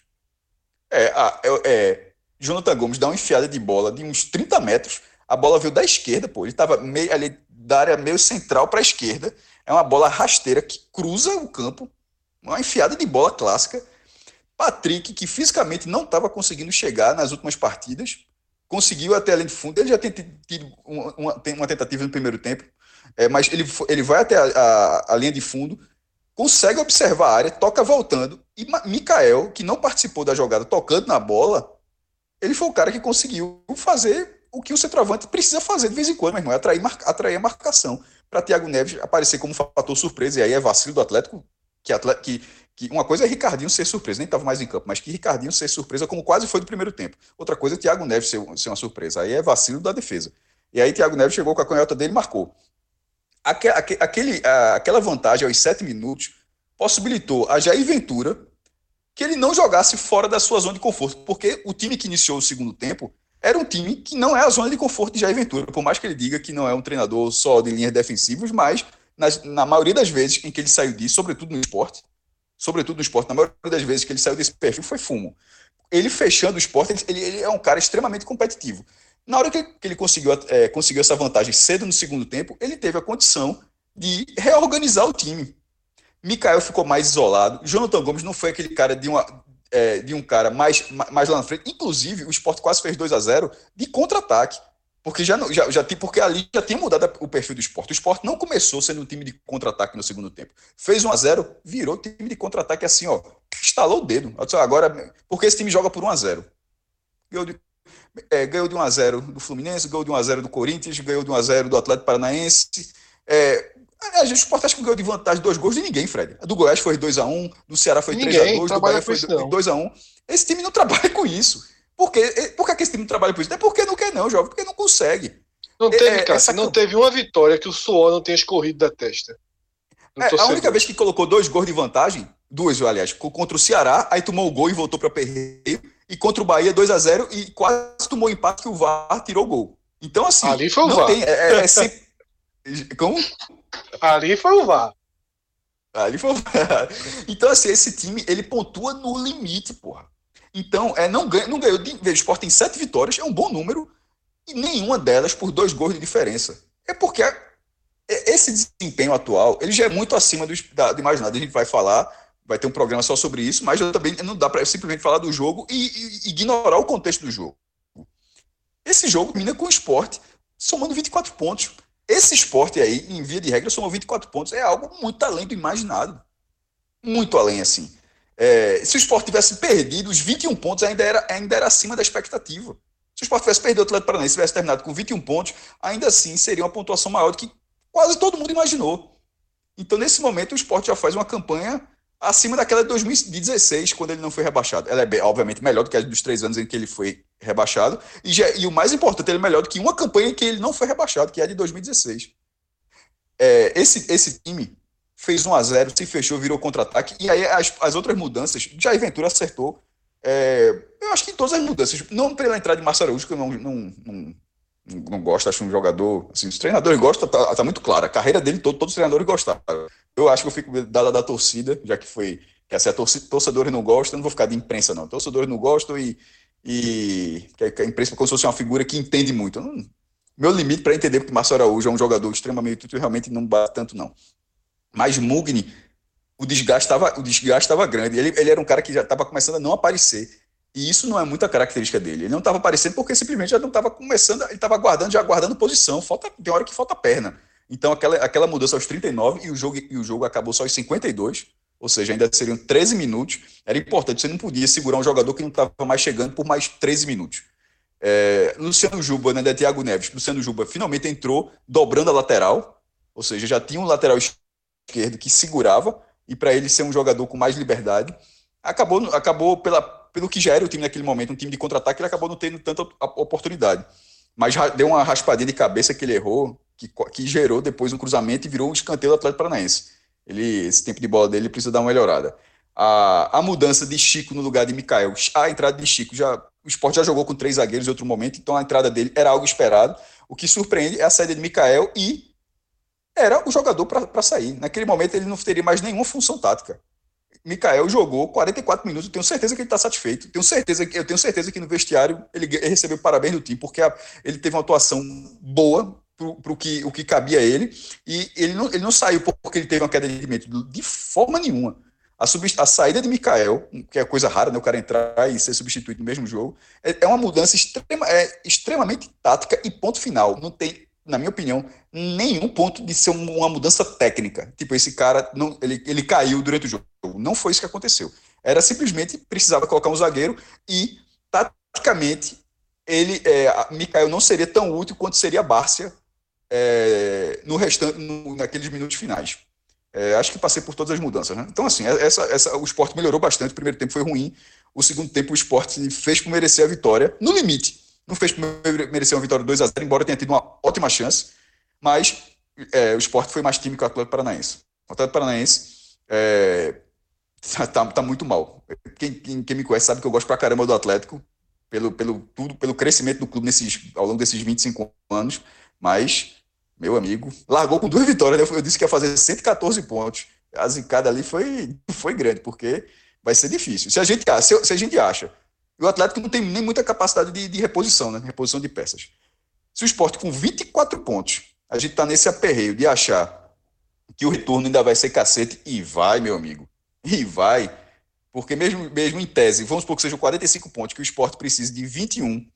É, é, é, Jonathan Gomes dá uma enfiada de bola de uns 30 metros. A bola veio da esquerda, pô. Ele estava ali da área meio central para a esquerda. É uma bola rasteira que cruza o campo. Uma enfiada de bola clássica. Patrick, que fisicamente não estava conseguindo chegar nas últimas partidas, conseguiu até além de fundo. Ele já tem tido uma, uma, uma tentativa no primeiro tempo é, mas ele, ele vai até a, a, a, linha de fundo, consegue observar a área, toca voltando, e Mikael, que não participou da jogada tocando na bola, ele foi o cara que conseguiu fazer o que o centroavante precisa fazer de vez em quando, meu irmão, é atrair, atrair a marcação para Thiago Neves aparecer como fator surpresa, e aí é vacilo do Atlético, que, Atlético, que, que uma coisa é Ricardinho ser surpresa, nem estava mais em campo, mas que Ricardinho ser surpresa, como quase foi no primeiro tempo. Outra coisa é Thiago Neves ser, ser uma surpresa, aí é vacilo da defesa. E aí Thiago Neves chegou com a canhota dele e marcou aquele, aquela vantagem aos sete minutos possibilitou a Jair Ventura que ele não jogasse fora da sua zona de conforto, porque o time que iniciou o segundo tempo era um time que não é a zona de conforto de Jair Ventura, por mais que ele diga que não é um treinador só de linhas defensivas, mas nas, na maioria das vezes em que ele saiu disso, sobretudo no esporte, sobretudo no esporte, na maioria das vezes que ele saiu desse perfil foi fumo. Ele fechando o esporte, ele, ele é um cara extremamente competitivo. Na hora que, ele conseguiu, é, conseguiu essa vantagem cedo no segundo tempo, ele teve a condição de reorganizar o time. Mikael ficou mais isolado. Jonathan Gomes não foi aquele cara de, uma, é, de um cara mais, mais lá na frente. Inclusive, o Sport quase fez 2 a 0 de contra-ataque. Porque já, já, já porque ali já tinha mudado o perfil do esporte. O esporte não começou sendo um time de contra-ataque no segundo tempo. Fez 1 a 0 virou time de contra-ataque assim, ó. Estalou o dedo. Agora, porque esse time joga por 1 a 0 Ganhou de é, ganhou de 1 a 0 do Fluminense, ganhou de 1 a 0 do Corinthians, ganhou de 1 a 0 do Atlético Paranaense. É, a gente, o Sport acho que ganhou de vantagem dois gols de ninguém, Fred. A do Goiás foi 2x1, do Ceará foi 3x2, do Bahia foi 2x1. Esse time não trabalha com isso. Por, quê? Por que esse time não trabalha com isso? É porque não quer, não, jovem, porque não consegue. Não teve, é, cara, essa... não teve uma vitória que o suor não tenha escorrido da testa. É, a única vez que colocou dois gols de vantagem, duas, aliás, contra o Ceará, aí tomou o gol e voltou para perreio e contra o Bahia 2 a 0 e quase tomou empate que o VAR tirou o gol. Então, assim. Ali foi o VAR. Tem, é, é, é sempre... Como? Ali foi o VAR. Ali foi o VAR. Então, assim, esse time, ele pontua no limite, porra. Então, é, não, ganha, não ganhou. O Sport tem sete vitórias, é um bom número, e nenhuma delas por dois gols de diferença. É porque a, é, esse desempenho atual, ele já é muito acima do, da, do imaginado. A gente vai falar vai ter um programa só sobre isso, mas eu também não dá para simplesmente falar do jogo e, e, ignorar o contexto do jogo. Esse jogo termina com o esporte somando 24 pontos. Esse esporte aí, em via de regra, somou 24 pontos. É algo muito além do imaginado. Muito além, assim. É, se o esporte tivesse perdido, os 21 pontos ainda era, ainda era acima da expectativa. Se o esporte tivesse perdido o Atlético Paranaense tivesse terminado com 21 pontos, ainda assim seria uma pontuação maior do que quase todo mundo imaginou. Então, nesse momento, o esporte já faz uma campanha acima daquela de 2016, quando ele não foi rebaixado. Ela é, obviamente, melhor do que a dos três anos em que ele foi rebaixado. E, já, e o mais importante, ele é melhor do que uma campanha em que ele não foi rebaixado, que é a de 2016. É, esse, esse time fez 1 a 0 se fechou, virou contra-ataque. E aí as, as outras mudanças, Jair Ventura acertou. É, eu acho que em todas as mudanças, não pela entrada de Márcio Araújo, que eu não, não, não, não gosto, acho um jogador. Assim, os treinadores gostam, tá, tá muito claro. A carreira dele, todo, todos os treinadores gostaram. Eu acho que eu fico dada da torcida, já que foi. Que assim, a torcida, torcedores não gostam, não vou ficar de imprensa, não. Torcedores não gostam e. e que a imprensa como se fosse uma figura que entende muito. Não, meu limite para entender que o Márcio Araújo é um jogador extremamente realmente não bate tanto, não. Mas Mugni, o desgaste estava grande. Ele, ele era um cara que já estava começando a não aparecer. E isso não é muita característica dele. Ele não estava aparecendo porque simplesmente já não estava começando, ele estava aguardando, já aguardando posição. Falta, tem hora que falta perna. Então aquela, aquela mudança aos 39 e o, jogo, e o jogo acabou só aos 52, ou seja, ainda seriam 13 minutos. Era importante, você não podia segurar um jogador que não estava mais chegando por mais 13 minutos. É, Luciano Juba, né, da Thiago Neves, Luciano Juba finalmente entrou dobrando a lateral, ou seja, já tinha um lateral esquerdo que segurava e para ele ser um jogador com mais liberdade. Acabou, acabou pela, pelo que já era o time naquele momento, um time de contra-ataque, ele acabou não tendo tanta oportunidade. Mas deu uma raspadinha de cabeça que ele errou, que, que gerou depois um cruzamento e virou um escanteio do Atlético Paranaense. Ele, esse tempo de bola dele precisa dar uma melhorada. A, a mudança de Chico no lugar de Mikael, a entrada de Chico, já, o esporte já jogou com três zagueiros em outro momento, então a entrada dele era algo esperado. O que surpreende é a saída de Mikael e era o jogador para sair. Naquele momento ele não teria mais nenhuma função tática. Mikael jogou 44 minutos, tenho certeza que ele está satisfeito. Tenho certeza eu tenho certeza que no vestiário ele, ele recebeu parabéns do time, porque a, ele teve uma atuação boa para o que, o que cabia a ele, e ele não, ele não saiu porque ele teve uma queda de rendimento, de forma nenhuma. A, a, saída de Mikael, que é coisa rara, né, o cara entrar e ser substituído no mesmo jogo, é, é uma mudança extrema, é, extremamente tática e ponto final. Não tem na minha opinião, nenhum ponto de ser uma mudança técnica. Tipo, esse cara, não, ele, ele caiu durante o jogo. Não foi isso que aconteceu. Era simplesmente precisava colocar um zagueiro e, taticamente, ele, é, Mikael não seria tão útil quanto seria a Bárcia é, no restante, no, naqueles minutos finais. É, acho que passei por todas as mudanças. Né? Então, assim, essa, essa, o esporte melhorou bastante. O primeiro tempo foi ruim. O segundo tempo, o esporte fez por merecer a vitória, no limite não fez merecer uma vitória 2 a 0 embora tenha tido uma ótima chance, mas é, o esporte foi mais time que o Atlético Paranaense. O Atlético Paranaense é, tá, tá, muito mal. Quem, quem, quem, me conhece sabe que eu gosto pra caramba do Atlético, pelo, pelo, tudo, pelo crescimento do clube nesses, ao longo desses 25 anos, mas, meu amigo, largou com duas vitórias, né? Eu disse que ia fazer 114 pontos. A zicada ali foi, foi grande, porque vai ser difícil. Se a gente, se, se a gente acha e o Atlético não tem nem muita capacidade de, de reposição, né? Reposição de peças. Se o esporte com 24 pontos, a gente está nesse aperreio de achar que o retorno ainda vai ser cacete, e vai, meu amigo. E vai. Porque mesmo, mesmo em tese, vamos supor que sejam 45 pontos, que o esporte precisa de 21,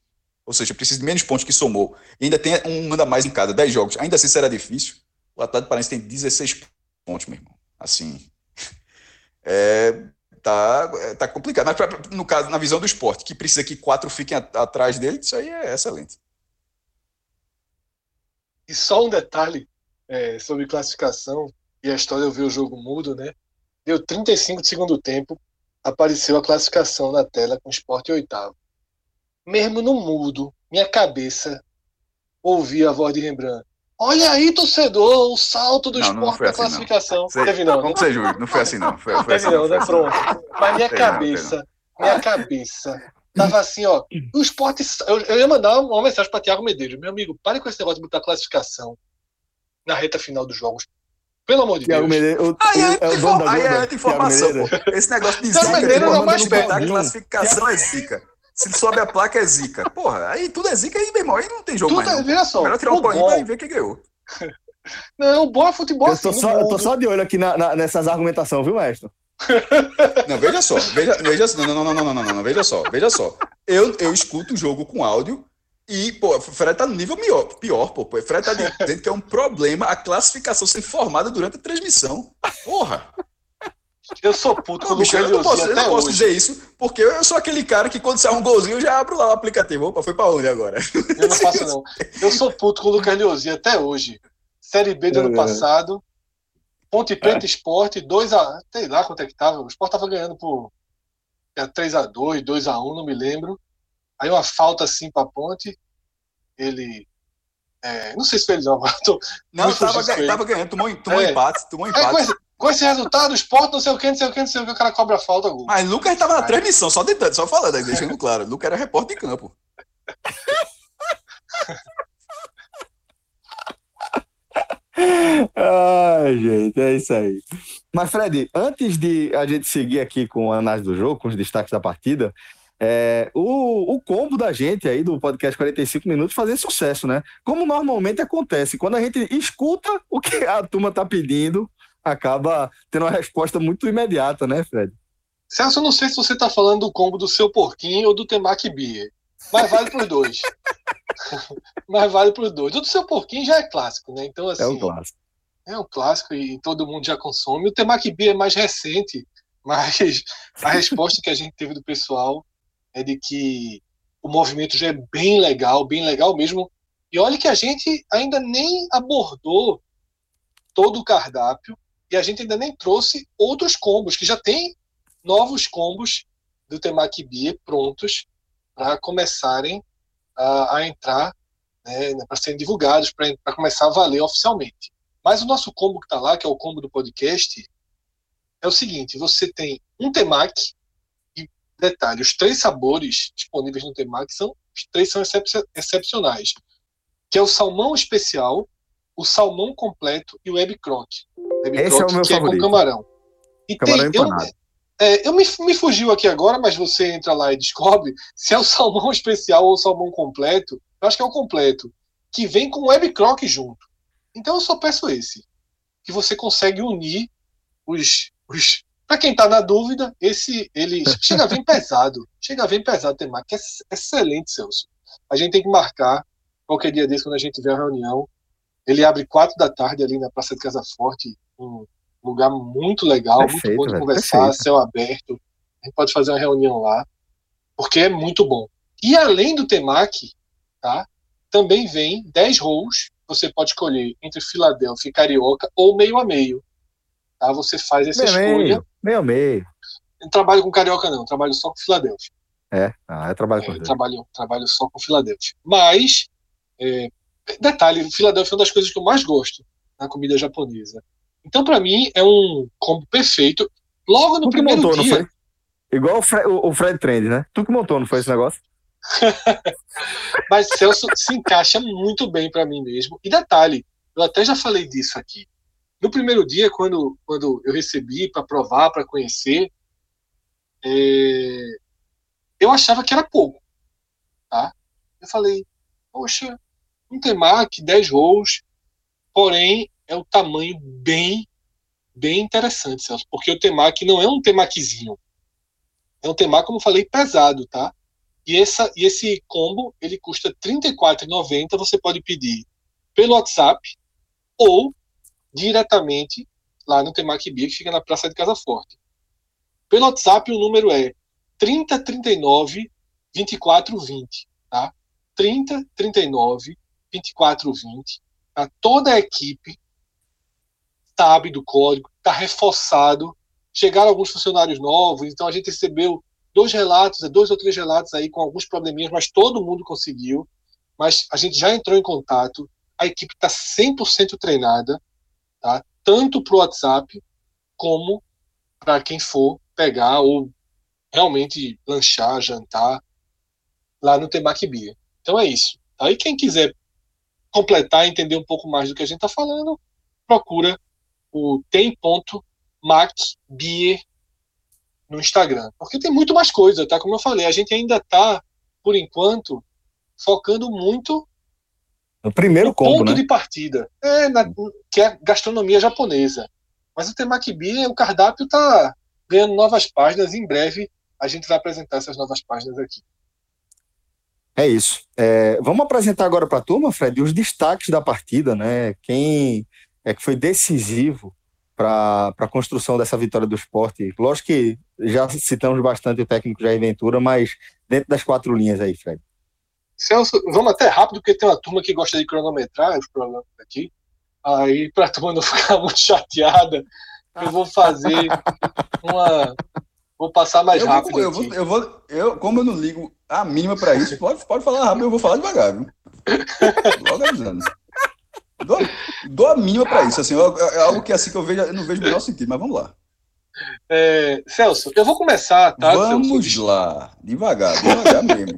ou seja, precisa de menos pontos que somou, e ainda tem um anda mais em cada 10 jogos, ainda assim será difícil. O Atlético Paranaense tem 16 pontos, meu irmão. Assim, é, tá, é, tá complicado. Mas, pra, no caso, na visão do esporte, que precisa que quatro fiquem atrás dele, isso aí é excelente. E só um detalhe é, sobre classificação, e a história eu vi o jogo mudo, né? Deu 35 de segundo tempo, apareceu a classificação na tela com o esporte oitavo. Mesmo no mudo, minha cabeça ouvia a voz de Rembrandt. Olha aí, torcedor, o salto do não, esporte da assim, classificação. Não. Teve não. Você jura? Não foi assim, não. Foi, foi Teve assim, não, né? Assim, Pronto. Mas minha cabeça, minha cabeça, tava assim, ó. O esporte. Eu, eu ia mandar uma mensagem para Tiago Medeiros. Meu amigo, pare com esse negócio de botar classificação na reta final dos jogos. Pelo amor de Thiago Deus. Medeiros, o, aí é, é, o aí é informação, pô. Esse negócio de zica, Medeiros é o mais perto. A classificação é zica. Se sobe a placa, é zica. Porra, aí tudo é zica aí, meu irmão. Aí não tem jogo tudo mais. É, Veja só. Melhor tirar um pãozinho e ver quem ganhou. Não, o bom é futebol eu tô, assim, só, eu tô só de olho aqui na, na, nessas argumentações, viu, mestre? Não, veja só, veja, veja não, não, não, não, não, não, não, veja só, veja só. Eu, eu escuto o jogo com áudio e, pô, o Fred tá no nível pior, pior pô. O Fred tá dizendo que é um problema a classificação ser formada durante a transmissão. Porra! Eu sou puto com o bicho, eu não posso, eu não posso dizer isso, porque eu sou aquele cara que quando sai um golzinho, eu já abro lá o aplicativo. Opa, foi pra onde agora? Eu não faço, não. Eu sou puto com o Lucas Leozinho até hoje. Série B do ano passado. Ponte Preta é. Esporte, 2x. Sei lá quanto é que tava. O Esporte tava ganhando por 3x2, 2x1, não me lembro. Aí uma falta assim pra Ponte. Ele. É, não sei se foi ele não. Tô, não, tava, tava ganhando, tomou, tomou é. empate, tomou empate com esse resultado, o esporte, não sei o que, não sei o que, não sei o que, o cara cobra a falta. Gol. Mas Lucas estava na transmissão, só tentando, só falando, deixando claro. Lucas era repórter de campo. Ai, gente, é isso aí. Mas, Fred, antes de a gente seguir aqui com a análise do jogo, com os destaques da partida, é, o, o combo da gente aí do podcast 45 minutos fazer sucesso, né? Como normalmente acontece, quando a gente escuta o que a turma tá pedindo, acaba tendo uma resposta muito imediata, né, Fred? Celso, eu não sei se você está falando do combo do seu porquinho ou do temaki beer, mas vale para os dois. mas vale para os dois. O do seu porquinho já é clássico, né? Então, assim, é um clássico. É um clássico e todo mundo já consome. O temaki beer é mais recente, mas a resposta que a gente teve do pessoal é de que o movimento já é bem legal, bem legal mesmo. E olha que a gente ainda nem abordou todo o cardápio E a gente ainda nem trouxe outros combos, que já tem novos combos do Temaki Bia prontos para começarem a, a entrar, né, para serem divulgados, para começar a valer oficialmente. Mas o nosso combo que está lá, que é o combo do podcast, é o seguinte: você tem um temaki, e detalhe, os três sabores disponíveis no temaki são, os três são excep excepcionais, que é o salmão especial, o salmão completo e o web croc. Esse é o meu que favorito. é com camarão. E camarão tem, eu, é, eu me, me fugiu aqui agora, mas você entra lá e descobre se é o salmão especial ou o salmão completo. Eu acho que é o completo, que vem com o web croc junto. Então eu só peço esse, que você consegue unir os, os para quem está na dúvida, esse ele chega vir pesado, chega vir pesado tem que é excelente, Celso. A gente tem que marcar qualquer dia desse quando a gente tiver a reunião. Ele abre quatro da tarde ali na Praça de Casa Forte, um lugar muito legal, perfeito, muito bom de conversar, perfeito. céu aberto. A gente pode fazer uma reunião lá, porque é muito bom. E além do temaki, tá? Também vem 10 rolls. Você pode escolher entre Filadélfia e Carioca ou meio a meio. Tá? Você faz essa meio escolha. Meio, meio a meio. não trabalho com Carioca, não. Trabalho só com Filadélfia. É, ah, eu trabalho com é, trabalho, trabalho só com Filadélfia. Mas, é, detalhe, Filadélfia é uma das coisas que eu mais gosto na comida japonesa. Então, para mim, é um combo perfeito. Logo no tu primeiro montou, dia. Não foi? Igual o Fred, o Fred Trend, né? Tu que montou, não foi esse negócio? Mas Celso se encaixa muito bem para mim mesmo. E detalhe, eu até já falei disso aqui. No primeiro dia, quando, quando eu recebi para provar, para conhecer, é... eu achava que era pouco. Tá? Eu falei, poxa, um temaki, 10 rolls, porém é o tamanho bem, bem interessante, Celso, porque o temaki não é um temakizinho. É um temaki, como falei, pesado, tá? E, essa, e esse combo, ele custa R$ 34,90, você pode pedir pelo WhatsApp ou diretamente lá no Temaki Bia, que fica na Praça de Casa Forte. Pelo WhatsApp, o número é 3039 2420, tá? 3039 2420. Tá? Toda a equipe sabe do código, está reforçado. Chegaram alguns funcionários novos, então a gente recebeu dois relatos, dois ou três relatos aí com alguns probleminhas, mas todo mundo conseguiu. Mas a gente já entrou em contato, a equipe está 100% treinada, tá? tanto para o WhatsApp como para quem for pegar ou realmente lanchar, jantar lá no Bia. Então é isso. Aí quem quiser completar, entender um pouco mais do que a gente está falando, procura o tem.macbeer no Instagram. Porque tem muito mais coisa, tá? Como eu falei, a gente ainda tá, por enquanto, focando muito no primeiro no combo, ponto né? de partida, é, na, que é gastronomia japonesa. Mas o Temaki o cardápio tá ganhando novas páginas. Em breve a gente vai apresentar essas novas páginas aqui. É isso. É, vamos apresentar agora para a turma, Fred, os destaques da partida, né? Quem é que foi decisivo para a construção dessa vitória do esporte. Lógico que já citamos bastante o técnico Jair Ventura, mas dentro das quatro linhas aí, Fred. Celso, vamos até rápido, porque tem uma turma que gosta de cronometrar os programas aqui. Aí, para a turma não ficar muito chateada, eu vou fazer uma. Vou passar mais eu rápido. Vou, eu, vou, eu, vou, eu, como eu não ligo a mínima para isso, pode, pode falar rápido, eu vou falar devagar, viu? Logo avisando. Dou, dou a mínima para isso. Assim, é algo que assim que eu, vejo, eu não vejo o menor sentido, mas vamos lá. É, Celso, eu vou começar, tá? Vamos Celso? lá, devagar, devagar mesmo.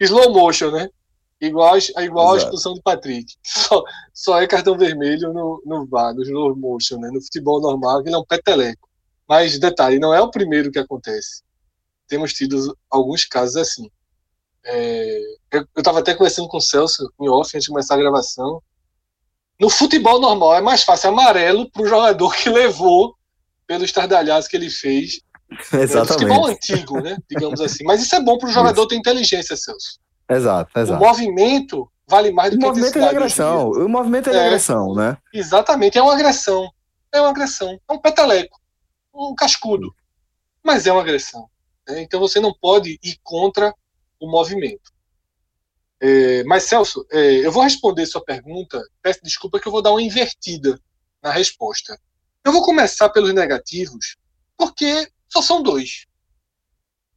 Slow motion, né? Igual, igual a expulsão de Patrick. Só, só é cartão vermelho no, no VAR, no slow motion, né? No futebol normal, ele é um peteleco. Mas, detalhe, não é o primeiro que acontece. Temos tido alguns casos assim. É, eu estava até conversando com o Celso em off antes de começar a gravação. No futebol normal é mais fácil amarelo para o jogador que levou pelo estardalhaço que ele fez. Exatamente. É, futebol antigo, né? Digamos assim. Mas isso é bom para o jogador ter inteligência, Celso. Exato, exato. O movimento vale mais do o que a movimento é de agressão. O movimento é de é, agressão, né? Exatamente, é uma agressão. É uma agressão. É um peteleco. Um cascudo. Mas é uma agressão. Né? Então você não pode ir contra o movimento. É, mas, Celso, é, eu vou responder sua pergunta. Peço desculpa que eu vou dar uma invertida na resposta. Eu vou começar pelos negativos, porque só são dois.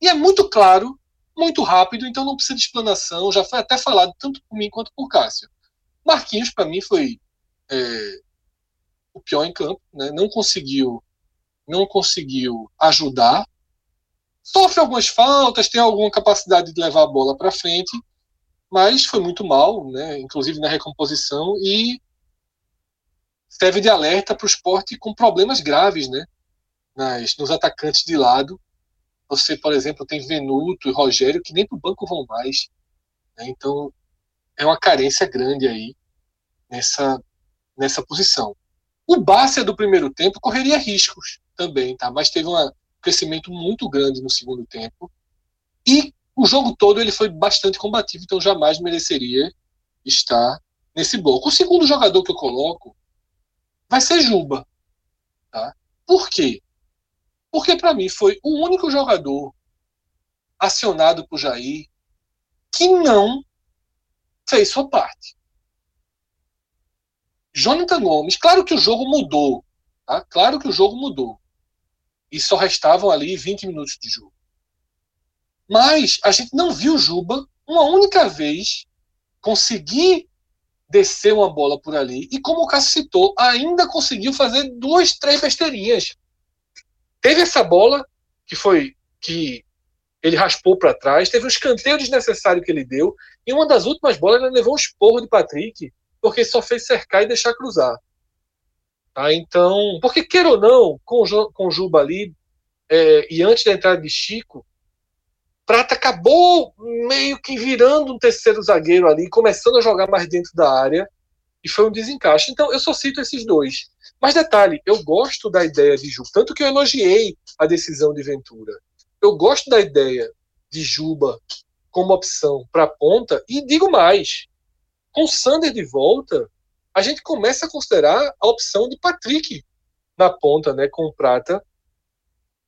E é muito claro, muito rápido, então não precisa de explanação. Já foi até falado tanto por mim quanto por Cássio. Marquinhos, para mim, foi é, o pior em campo. Né? Não conseguiu não conseguiu ajudar. Sofre algumas faltas, tem alguma capacidade de levar a bola para frente, mas foi muito mal, né? inclusive na recomposição, e serve de alerta para o esporte com problemas graves né? Nas, nos atacantes de lado. Você, por exemplo, tem Venuto e Rogério que nem para o banco vão mais. Né? Então, é uma carência grande aí nessa, nessa posição. O Bárcia do primeiro tempo correria riscos também, tá? Mas teve um crescimento muito grande no segundo tempo. E o jogo todo ele foi bastante combativo, então jamais mereceria estar nesse bloco. O segundo jogador que eu coloco vai ser Juba. Tá? Por quê? Porque para mim foi o único jogador acionado por Jair que não fez sua parte. Jonathan Gomes, claro que o jogo mudou, tá? Claro que o jogo mudou. E só restavam ali 20 minutos de jogo. Mas a gente não viu Juba uma única vez conseguir descer uma bola por ali. E como o Cássio citou, ainda conseguiu fazer duas, três besteirinhas. Teve essa bola que foi que ele raspou para trás, teve um escanteio desnecessário que ele deu, e uma das últimas bolas ele levou um esporro de Patrick, porque só fez cercar e deixar cruzar. Tá? Então, porque queira ou não, com, com o Juba ali, é, e antes da entrada de Chico, Prata acabou meio que virando um terceiro zagueiro ali, começando a jogar mais dentro da área, e foi um desencaixe. Então, eu só cito esses dois. Mas detalhe, eu gosto da ideia de Juba, tanto que eu elogiei a decisão de Ventura. Eu gosto da ideia de Juba como opção para ponta, e digo mais, com Sander de volta, a gente começa a considerar a opção de Patrick na ponta, né, com o Prata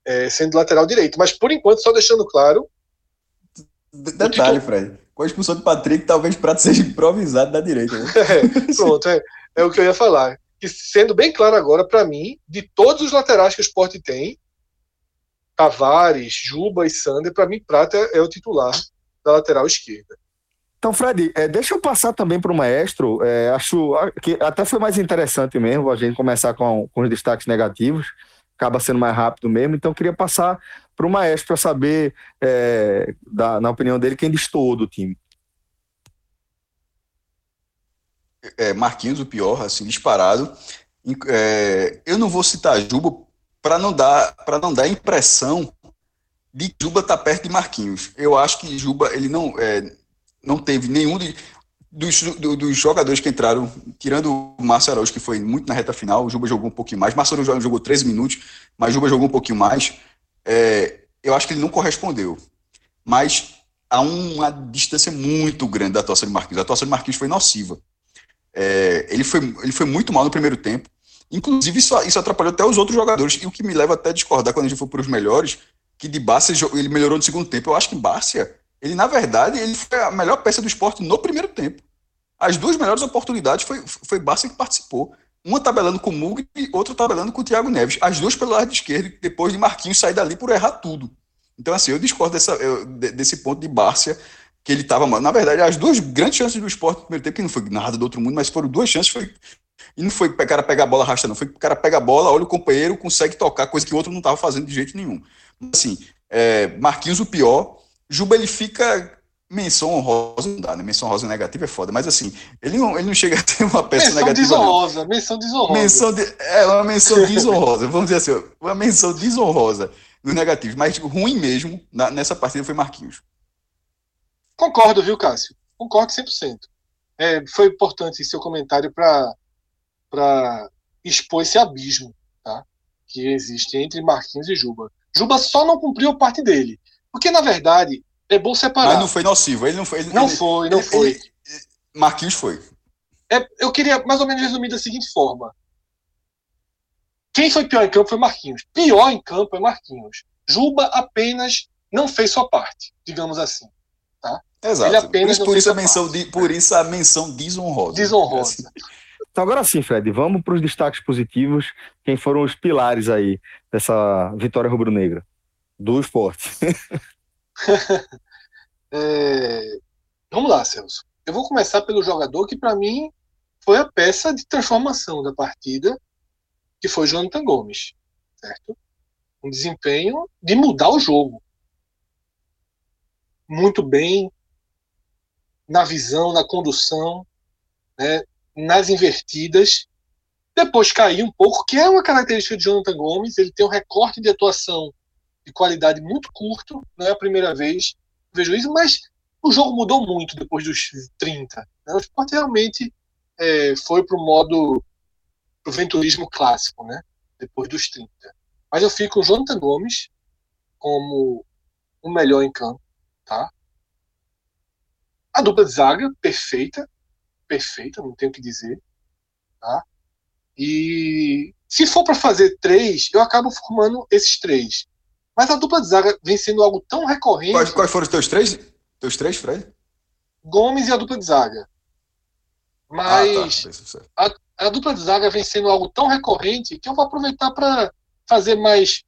é, sendo lateral direito. Mas por enquanto, só deixando claro. Detalhe, Fred. Com a expulsão de Patrick, talvez Prata seja improvisado da direita. Né? É, pronto, é, é o que eu ia falar. E sendo bem claro agora, para mim, de todos os laterais que o esporte tem, Tavares, Juba e Sander, para mim, Prata é o titular da lateral esquerda. Então, Fred, é, deixa eu passar também para o maestro. É, acho que até foi mais interessante mesmo a gente começar com, com os destaques negativos, acaba sendo mais rápido mesmo. Então, queria passar para o maestro para saber, é, da, na opinião dele, quem destoou do time. É, Marquinhos, o pior, assim, disparado. É, eu não vou citar Juba para não dar para não dar impressão de que Juba está perto de Marquinhos. Eu acho que Juba ele não é, não teve nenhum de, dos, do, dos jogadores que entraram, tirando o Márcio Araújo, que foi muito na reta final, o Juba jogou um pouquinho mais, Márcio Araújo jogou 13 minutos, mas Juba jogou um pouquinho mais, é, eu acho que ele não correspondeu. Mas há uma distância muito grande da atuação de Marquinhos. A atuação de Marquinhos foi nociva. É, ele, foi, ele foi muito mal no primeiro tempo. Inclusive, isso, isso atrapalhou até os outros jogadores. E o que me leva até a discordar quando a gente for para os melhores, que de Bárcia ele melhorou no segundo tempo. Eu acho que Bárcia ele, na verdade, ele foi a melhor peça do esporte no primeiro tempo. As duas melhores oportunidades foi, foi Barça que participou. Uma tabelando com o Mug e outra tabelando com o Thiago Neves. As duas pelo lado esquerdo, depois de Marquinhos sair dali por errar tudo. Então, assim, eu discordo dessa, eu, desse ponto de Bárcia, que ele estava. Na verdade, as duas grandes chances do esporte no primeiro tempo, que não foi nada do outro mundo, mas foram duas chances, foi. E não foi o cara pegar a bola arrasta, não. Foi o cara pega a bola, olha o companheiro, consegue tocar, coisa que o outro não estava fazendo de jeito nenhum. Assim, é, Marquinhos, o pior, Juba ele fica menção honrosa, não dá, né? Menção honrosa negativa é foda, mas assim, ele não, ele não chega a ter uma peça menção negativa. Desonrosa, não. menção desonrosa. Menção de, é uma menção desonrosa, vamos dizer assim, uma menção desonrosa no negativo, mas ruim mesmo na, nessa partida foi Marquinhos. Concordo, viu, Cássio? Concordo 100%. É, foi importante seu comentário para expor esse abismo tá? que existe entre Marquinhos e Juba. Juba só não cumpriu a parte dele. Porque, na verdade, é bom separar. Mas não foi nocivo. Ele não foi. Ele, não ele, foi, não ele, foi. Ele, Marquinhos foi. É, eu queria mais ou menos resumir da seguinte forma. Quem foi pior em campo foi Marquinhos. Pior em campo é Marquinhos. Juba apenas não fez sua parte, digamos assim. Tá? Exato. Ele apenas por, isso, por isso a menção de, por isso a menção desonrosa. Desonrosa. Então agora sim, Fred, vamos para os destaques positivos. Quem foram os pilares aí dessa vitória rubro-negra do esporte? é... Vamos lá, Celso. Eu vou começar pelo jogador que, para mim, foi a peça de transformação da partida, que foi Jonathan Gomes, certo? Um desempenho de mudar o jogo. Muito bem na visão, na condução, né, nas invertidas. Depois caiu um pouco, que é uma característica de Jonathan Gomes. Ele tem um recorte de atuação de qualidade muito curto, não é a primeira vez que vejo isso, mas o jogo mudou muito depois dos 30. Né? O esporte realmente é, foi para o modo pro venturismo clássico, né? depois dos 30. Mas eu fico o Jonathan Gomes como o melhor em campo. Tá? A dupla de zaga, perfeita, perfeita, não tenho o que dizer. Tá? E se for para fazer três, eu acabo formando esses três. Mas a dupla de zaga vem sendo algo tão recorrente. Quais, quais foram os teus três? Teus três, Fred? Gomes e a dupla de zaga. Mas ah, tá. a, a, dupla de zaga vem sendo algo tão recorrente que eu vou aproveitar para fazer mais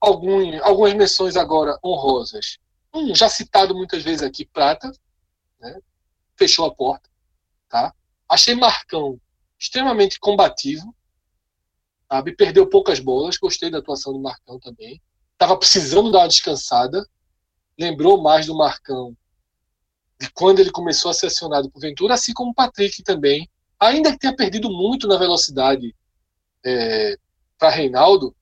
algum, algumas menções agora honrosas. Um já citado muitas vezes aqui, Prata, né? fechou a porta. Tá? Achei Marcão extremamente combativo, sabe? perdeu poucas bolas, gostei da atuação do Marcão também. Estava precisando dar uma descansada, lembrou mais do Marcão de quando ele começou a ser acionado por Ventura, assim como o Patrick também, ainda que tenha perdido muito na velocidade é, para Reinaldo,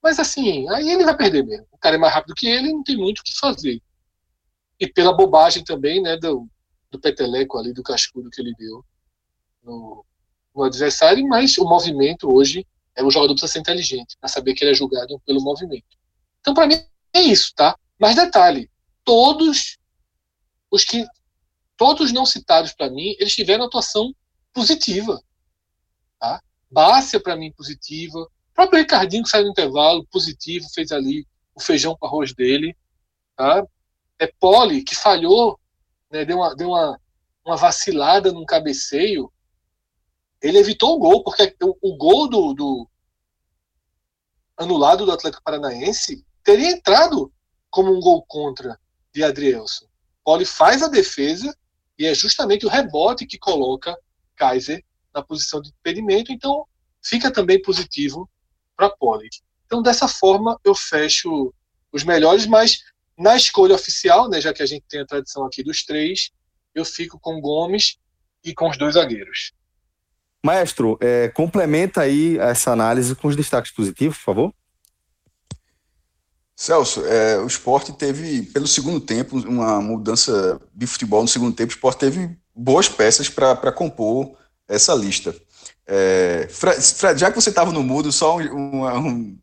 mas assim, aí ele vai perder mesmo. O cara é mais rápido que ele, não tem muito o que fazer. E pela bobagem também, né, do, do peteleco ali, do cascudo que ele deu no, no adversário, mas o movimento hoje é o jogador precisa ser inteligente para saber que ele é julgado pelo movimento. Então, para mim, é isso, tá? Mas detalhe, todos os que todos não citados para mim, eles tiveram atuação positiva. Tá? Bárcia, para mim, positiva. O próprio Ricardinho, que saiu no intervalo, positivo, fez ali o feijão com arroz dele. Tá? É Poli, que falhou, né, deu, uma, deu uma, uma vacilada num cabeceio. Ele evitou o gol, porque o, o gol do, do anulado do Atlético Paranaense teria entrado como um gol contra de Adrielson. Poli faz a defesa e é justamente o rebote que coloca Kaiser na posição de impedimento, então fica também positivo para Poli. Então, dessa forma, eu fecho os melhores, mas na escolha oficial, né, já que a gente tem a tradição aqui dos três, eu fico com Gomes e com os dois zagueiros. Maestro, é, complementa aí essa análise com os destaques positivos, por favor. Celso, é, o esporte teve, pelo segundo tempo, uma mudança de futebol no segundo tempo. O esporte teve boas peças para compor essa lista. É, Fred, já que você estava no mudo, só uma,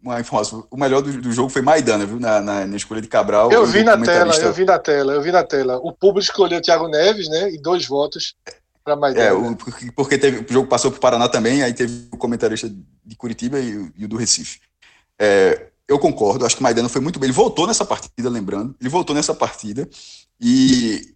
uma, informação: o melhor do, do, jogo foi Maidana, viu? Na, na, na escolha de Cabral. Eu vi na tela, eu vi na tela, eu vi na tela. O público escolheu o Thiago Neves, né? E dois votos para Maidana. É, o, porque teve, o jogo passou para o Paraná também, aí teve o comentarista de Curitiba e, e o do Recife. É, eu concordo, acho que o Maidana foi muito bem. Ele voltou nessa partida, lembrando. Ele voltou nessa partida. E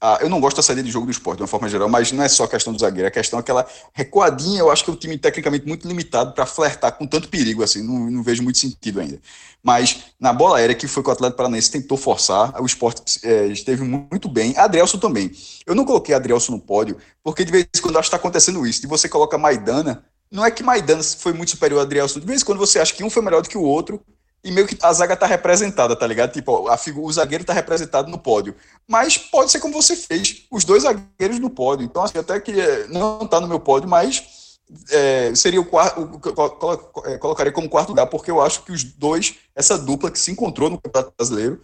ah, eu não gosto da saída de jogo do esporte, de uma forma geral, mas não é só questão do zagueiro, a questão é aquela recuadinha. Eu acho que um time tecnicamente muito limitado para flertar com tanto perigo, assim, não, não, vejo muito sentido ainda. Mas na bola aérea, que foi que o Atlético Paranaense tentou forçar, o esporte é, esteve muito bem. Adrielson também. Eu não coloquei Adrielson no pódio, porque de vez em quando acho que está acontecendo isso. E você coloca Maidana, não é que Maidana foi muito superior a Adrielson. De vez em quando você acha que um foi melhor do que o outro, e meio que a zaga tá representada, tá ligado? Tipo, a figura, o zagueiro tá representado no pódio. Mas pode ser como você fez, os dois zagueiros no pódio. Então, assim, até que é, não tá no meu pódio, mas é, seria o quarto, é, colocaria como quarto lugar, porque eu acho que os dois, essa dupla que se encontrou no Campeonato Brasileiro,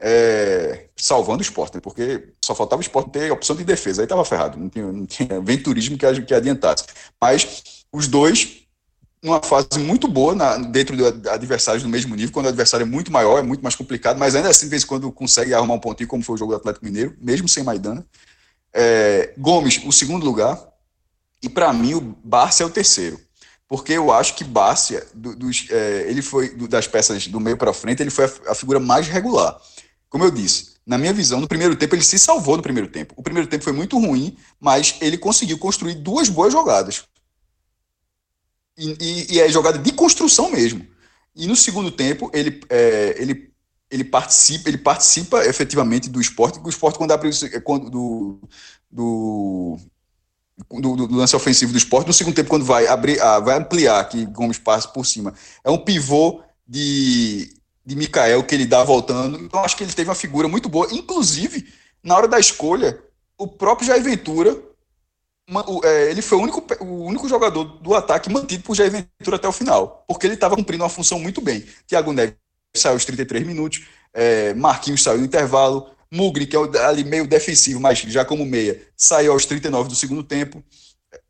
é, salvando o esporte, né? porque só faltava o esporte ter opção de defesa, aí estava ferrado, não tinha, não tinha venturismo que, que adiantasse. Mas os dois, numa fase muito boa na, dentro de adversários do mesmo nível, quando o adversário é muito maior, é muito mais complicado, mas ainda assim, de vez em quando, consegue arrumar um pontinho, como foi o jogo do Atlético Mineiro, mesmo sem Maidana. É, Gomes, o segundo lugar, e para mim o Barça é o terceiro porque eu acho que Bárcia, do, dos, é, ele foi do, das peças do meio para frente, ele foi a, a, figura mais regular. Como eu disse, Na minha visão, no primeiro tempo, ele se salvou no primeiro tempo. O primeiro tempo foi muito ruim, mas ele conseguiu construir duas boas jogadas. E, e, e é jogada de construção mesmo. E no segundo tempo, ele, é, ele, ele, participa, ele participa efetivamente do esporte, o esporte quando abre quando, do, do, do, do, lance ofensivo do esporte, no segundo tempo, quando vai abrir, ah, vai ampliar, que Gomes passa por cima, é um pivô de, de Mikael que ele dá voltando. Então, acho que ele teve uma figura muito boa. Inclusive, na hora da escolha, o próprio Jair Ventura, é, ele foi o único, o único jogador do ataque mantido por Jair Ventura até o final, porque ele estava cumprindo uma função muito bem. Thiago Neves saiu aos 33 minutos, é, Marquinhos saiu no intervalo, Mugri, que é ali meio defensivo, mas já como meia, saiu aos 39 do segundo tempo.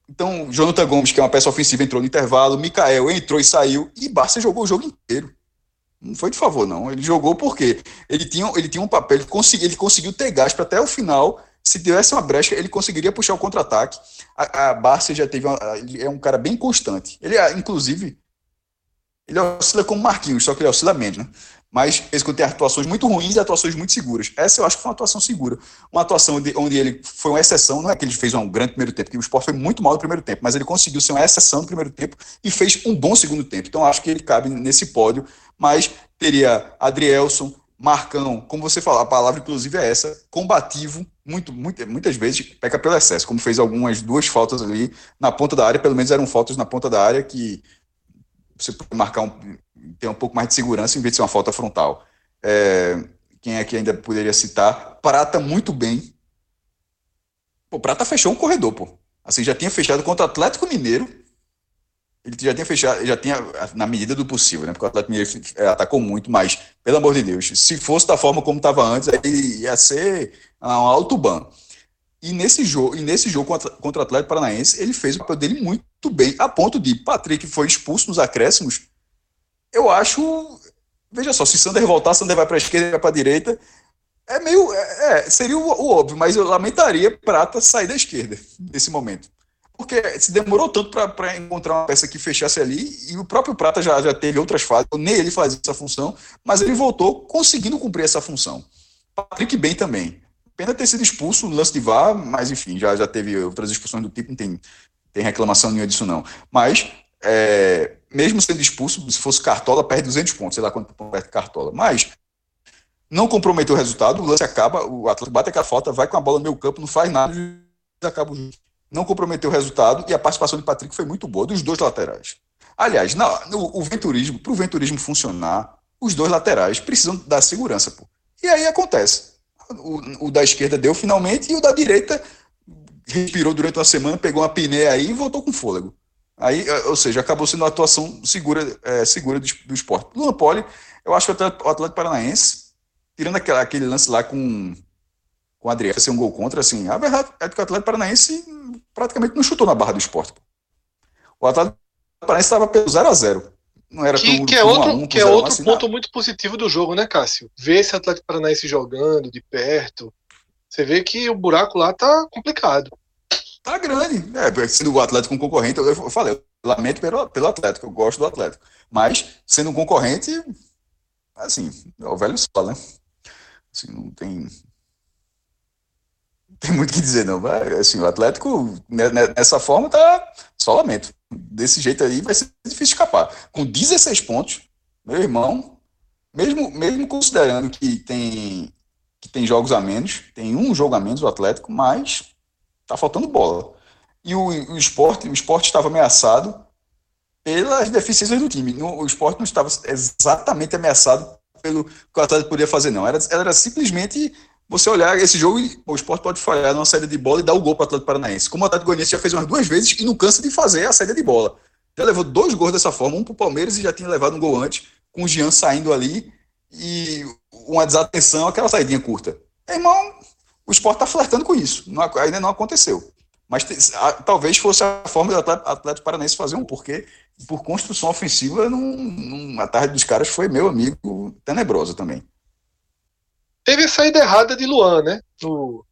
Então, Jonathan Gomes, que é uma peça ofensiva, entrou no intervalo, Mikael entrou e saiu, e Barça jogou o jogo inteiro. Não foi de favor, não. Ele jogou porque ele tinha, ele tinha um papel, ele, ele conseguiu ter gás para até o final. Se tivesse uma brecha, ele conseguiria puxar o contra-ataque. A, a Barça já teve. Uma, ele é um cara bem constante. Ele, inclusive, ele oscila como Marquinhos, só que ele oscila menos, né? Mas esse tem atuações muito ruins e atuações muito seguras. Essa eu acho que foi uma atuação segura. Uma atuação onde, onde ele foi uma exceção, não é que ele fez um grande primeiro tempo, porque o esporte foi muito mal no primeiro tempo, mas ele conseguiu ser uma exceção no primeiro tempo e fez um bom segundo tempo. Então acho que ele cabe nesse pódio, mas teria Adrielson, Marcão, como você falou, a palavra inclusive é essa, combativo, muito, muito, muitas vezes peca pelo excesso, como fez algumas duas faltas ali na ponta da área, pelo menos eram faltas na ponta da área que você pode marcar um, ter um pouco mais de segurança em vez de ser uma falta frontal. É, quem é que ainda poderia citar? Prata muito bem. Pô, Prata fechou um corredor, pô. Assim, já tinha fechado contra o Atlético Mineiro. Ele já tinha fechado, já tinha, na medida do possível, né? Porque o Atlético Mineiro é, atacou muito, mas, pelo amor de Deus, se fosse da forma como estava antes, aí ia ser um alto ban. E nesse jogo, e nesse jogo contra, contra o Atlético Paranaense, ele fez o papel dele muito bem, a ponto de Patrick foi expulso nos acréscimos eu acho. Veja só, se Sander voltar, Sander vai para a esquerda, vai para a direita. É meio. É, é, seria o, o, óbvio, mas eu lamentaria Prata sair da esquerda nesse momento. Porque se demorou tanto para encontrar uma peça que fechasse ali, e o próprio Prata já, já teve outras fases, nem ele fazia essa função, mas ele voltou conseguindo cumprir essa função. Patrick bem também. Pena ter sido expulso no lance de VAR, mas enfim, já, já teve outras expulsões do tipo, não tem, tem reclamação nenhuma disso não. Mas é, mesmo sendo expulso, se fosse Cartola, perde 200 pontos, sei lá quanto perde Cartola. Mas não comprometeu o resultado, o lance acaba, o Atlético bate aquela falta, vai com a bola no meio campo, não faz nada, acaba o jogo. Não comprometeu o resultado e a participação de Patrick foi muito boa, dos dois laterais. Aliás, na, no, o venturismo, para o venturismo funcionar, os dois laterais precisam dar segurança. Pô. E aí acontece. O, o da esquerda deu finalmente e o da direita respirou durante uma semana, pegou uma pinéia aí e voltou com fôlego. Aí, é, ou seja, acabou sendo uma atuação segura, é, segura do, do esporte. Luan Poli, eu acho que o Atlético, Paranaense, tirando aquele lance lá com, com o Adriano, ser um gol contra, assim, a verdade é que o Atlético Paranaense praticamente não chutou na barra do esporte. O Atlético Paranaense estava pelo 0x0. Não era que, que é outro, um, que é outro assim, ponto muito positivo do jogo, né, Cássio? Ver esse Atlético Paranaense jogando de perto. Você vê que o buraco lá tá complicado. Tá grande. É, sendo o Atlético um concorrente, eu falei, eu lamento pelo, pelo Atlético, eu gosto do Atlético. Mas, sendo um concorrente, assim, é o velho só, né? Assim, não tem. Tem muito o que dizer, não. Mas, assim, o Atlético, né, né, nessa forma, tá só lamento. Desse jeito aí vai ser difícil escapar. Com 16 pontos, meu irmão, mesmo, mesmo considerando que tem, que tem jogos a menos, tem um jogo a menos o Atlético, mas Tá faltando bola. E o, o esporte, o esporte estava ameaçado pelas deficiências do time. o esporte não estava exatamente ameaçado pelo que o Atlético podia fazer, não. Era, era simplesmente você olhar esse jogo e o esporte pode falhar numa saída de bola e dar o gol para o Atlético Paranaense. Como o Atlético Goianiense já fez umas duas vezes e não cansa de fazer a saída de bola. Já levou dois gols dessa forma, um para o Palmeiras e já tinha levado um gol antes, com o Jean saindo ali e uma desatenção, aquela saidinha curta. Irmão, o esporte está flertando com isso. Não, ainda não aconteceu. Mas a, talvez fosse a forma do Atlético, Atlético Paranaense fazer um, porque por construção ofensiva, num, num, a tarde dos caras foi, meu amigo, tenebrosa também. Teve a saída errada de Luan, né? No,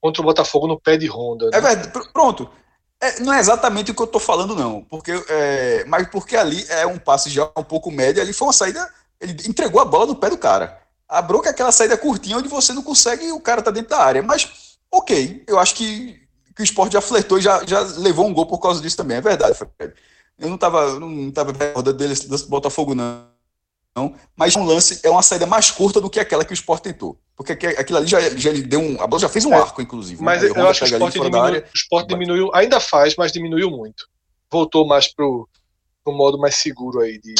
contra o Botafogo no pé de Honda. Né? É verdade, pronto. É, não é exatamente o que eu estou falando, não. Porque, é, mas porque ali é um passe já um pouco médio, ali foi uma saída. Ele entregou a bola no pé do cara. A bronca é aquela saída curtinha onde você não consegue e o cara tá dentro da área. Mas, ok, eu acho que, que o esporte já flertou e já, já levou um gol por causa disso também. É verdade, Fred. Eu não tava, não tava recordando dele do Botafogo, não. Mas um lance é uma saída mais curta do que aquela que o esporte tentou. Porque aquilo ali já, já deu um. A bola já fez um é, arco, inclusive. Mas né? eu acho que o esporte, diminuiu, o esporte diminuiu, ainda faz, mas diminuiu muito. Voltou mais pro, pro modo mais seguro aí de,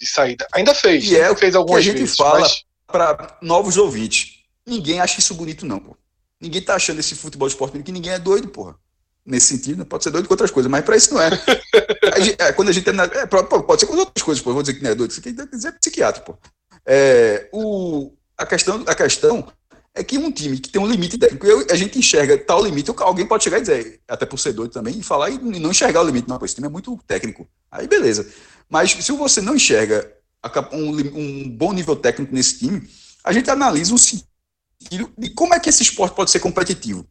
de saída. Ainda fez. E é fez algumas que a gente vezes, fala mas... para novos ouvintes. Ninguém acha isso bonito, não, pô. Ninguém tá achando esse futebol esporte que ninguém é doido, porra. Nesse sentido, né? pode ser doido com outras coisas, mas para isso não é. gente, é quando a gente é, é, pode ser com outras coisas, pô. vou dizer que não é doido. Isso quer dizer psiquiatra, pô. É, o, a, questão, a questão é que um time que tem um limite técnico, eu, a gente enxerga tal limite, alguém pode chegar e dizer, até por ser doido também, e falar e não enxergar o limite. Não, pô, esse time é muito técnico. Aí beleza. Mas se você não enxerga um, um bom nível técnico nesse time, a gente analisa o sentido de como é que esse esporte pode ser competitivo.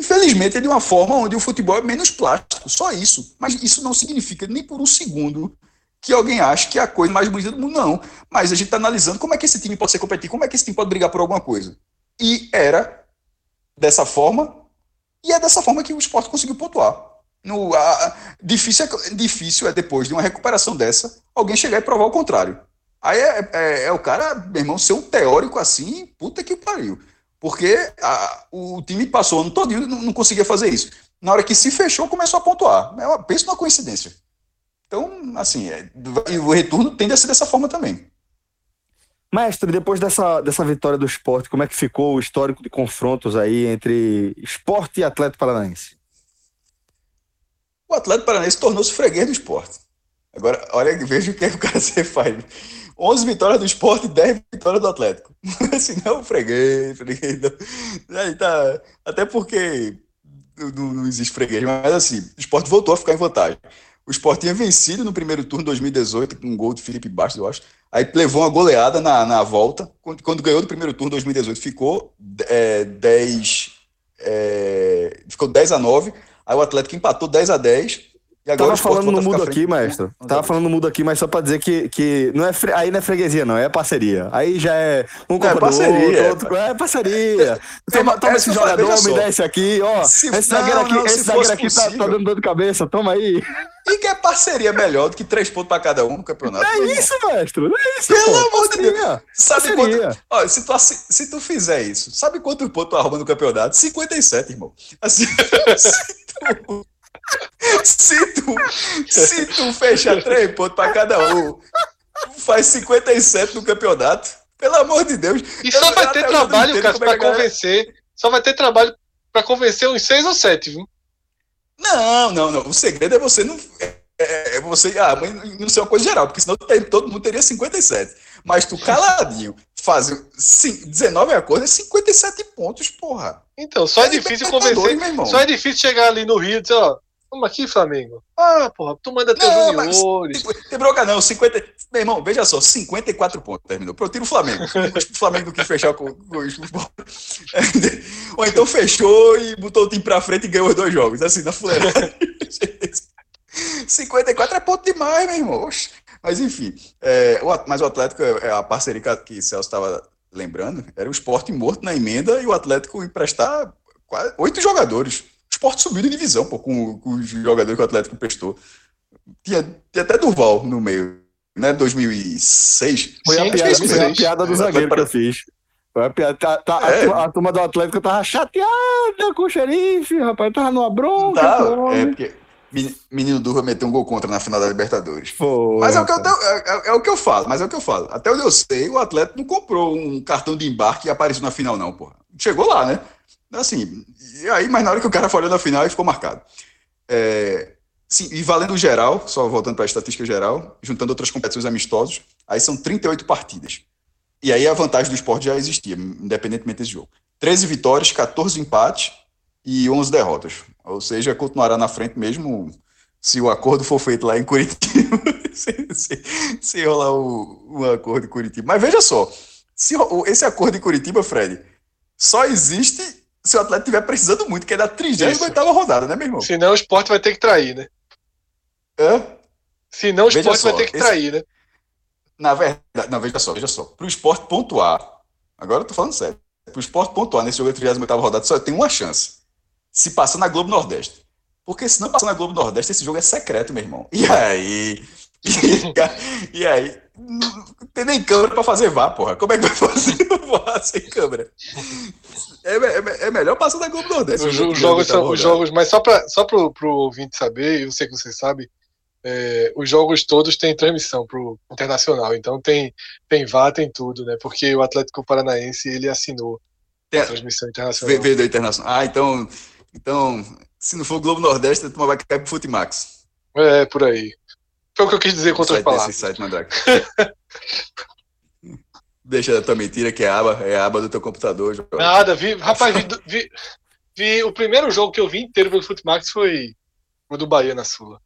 Infelizmente, é de uma forma onde o futebol é menos plástico, só isso. Mas isso não significa nem por um segundo que alguém ache que é a coisa mais bonita do mundo, não. Mas a gente está analisando como é que esse time pode ser competitivo, como é que esse time pode brigar por alguma coisa. E era dessa forma, e é dessa forma que o esporte conseguiu pontuar. No, a, difícil, é, difícil é depois de uma recuperação dessa, alguém chegar e provar o contrário. Aí é, é, é, o cara, meu irmão, ser um teórico assim, puta que pariu. Porque a, o time passou o ano todo e não, não conseguia fazer isso. Na hora que se fechou, começou a pontuar. É penso numa coincidência. Então, assim, é, e o retorno tende a ser dessa forma também. Mestre, depois dessa, dessa vitória do esporte, como é que ficou o histórico de confrontos aí entre esporte e Atlético Paranaense? O Atlético Paranaense tornou-se freguês do esporte. Agora, olha, veja o que, é que o cara se faz. 11 vitórias do esporte e 10 vitórias do Atlético. assim, não, freguês, freguês. Não. Aí tá, até porque não, não, existe freguês, mas assim, o esporte voltou a ficar em vantagem. O esporte tinha vencido no primeiro turno de 2018, com um gol de Felipe Bastos, eu acho. Aí levou uma goleada na, na volta. Quando, quando ganhou do primeiro turno, 2018, ficou é, 10. É, ficou 10 a 9. Aí o Atlético empatou 10 a 10 e agora Tava falando no mudo aqui, maestro. Tava falando no mudo aqui, mas só pra dizer que, que não é fre... aí não é freguesia, não, é parceria. Aí já é um é parceria. Outro, outro, é parceria. Toma, toma esse jogador, me dá esse aqui, ó. Se, esse zagueiro aqui, não, esse zagueiro aqui tá, tá, dando dor de cabeça, toma aí. E que é parceria melhor do que três pontos pra cada um no campeonato. Não é isso, mestre. Não é isso. Pelo amor de Deus. Sabe quanto. Ó, se, tu, se tu fizer isso, sabe quantos pontos tu arruma no campeonato? 57, irmão. Assim, se tu se tu, se tu fecha três pontos para cada um, faz 57 no campeonato. Pelo amor de Deus. E só vai ter trabalho, cara, para convencer. Só vai ter trabalho para convencer uns seis ou sete, viu? Não, não, não. O segredo é você não. É, é você. Ah, mas não ser uma coisa geral, porque senão todo mundo teria 57. Mas tu caladinho, faz 19 acordos, é 57 pontos, porra. Então, só é, é difícil convencer. Só é difícil chegar ali no Rio e dizer, ó, Vamos aqui, Flamengo. Ah, porra, tu manda teus não, juniores. Mas, tem bronca não, 50. Meu irmão, veja só, 54 pontos terminou. Eu tiro o Flamengo. o Flamengo do que fechar com, com o Ou então fechou e botou o time pra frente e ganhou os dois jogos. Assim, na fuleira. 54 é ponto demais, meu irmão. Mas enfim, é, o, mas o Atlético, é, é a parceria que o Celso estava lembrando, era o esporte morto na emenda e o Atlético emprestar quase, oito jogadores esporte subiu de divisão, pô, com, com os jogadores que o Atlético prestou. Tinha, tinha até Durval no meio, né? 2006. Foi, Sim, a, piada, foi a piada do zagueiro que eu fiz. Foi a, piada, tá, tá, é. a, a, turma do Atlético tava chateada com o xerife, rapaz, tava numa bronca. Tá, é porque menino Durval meteu um gol contra na final da Libertadores. Mas é o, que eu, é, é, o que eu falo, mas é o que eu falo. Até onde eu sei, o Atlético não comprou um cartão de embarque e apareceu na final, não, porra. Chegou lá, né? Assim, e aí, mas na hora que o cara foi na final, ficou marcado. É, sim, e valendo geral, só voltando para a estatística geral, juntando outras competições amistosas, aí são 38 partidas. E aí a vantagem do esporte já existia, independentemente desse jogo. 13 vitórias, 14 empates e 11 derrotas. Ou seja, continuará na frente mesmo se o acordo for feito lá em Curitiba. se, se, se rolar o, o acordo em Curitiba. Mas veja só, se, esse acordo em Curitiba, Fred, só existe se o Atlético estiver precisando muito, que é da 38 rodada, né, meu irmão? Senão o esporte vai ter que trair, né? Hã? Senão o esporte só, vai ter que esse... trair, né? Na verdade, não, veja só, veja só. Para o esporte pontuar, agora eu tô falando sério. Para o esporte pontuar nesse jogo da 38 rodada, só tem uma chance. Se passar na Globo Nordeste. Porque se não passar na Globo Nordeste, esse jogo é secreto, meu irmão. E aí. E, aí. Não tem nem câmera para fazer vá, porra. Como é que vai fazer vá sem câmera? É, é, é, melhor passar na Globo Nordeste. Os, os jogos são os jogos, mas só para só pro, pro ouvinte saber, eu sei que você sabe, é, os jogos todos têm transmissão pro internacional, então tem tem VAR, tem tudo, né? Porque o Atlético Paranaense ele assinou tem a transmissão internacional. Veio internacional. Ah, então, então, se não for o Globo Nordeste, a turma vai cair pro Futimax. É, por aí. Foi o que eu quis dizer com outras palavras. Site, Deixa a tua mentira, que é a aba, é a aba do teu computador. Jorge. Nada, vi, rapaz, vi, vi, vi, o primeiro jogo que eu vi inteiro pelo Futimax foi o do Bahia na Sula.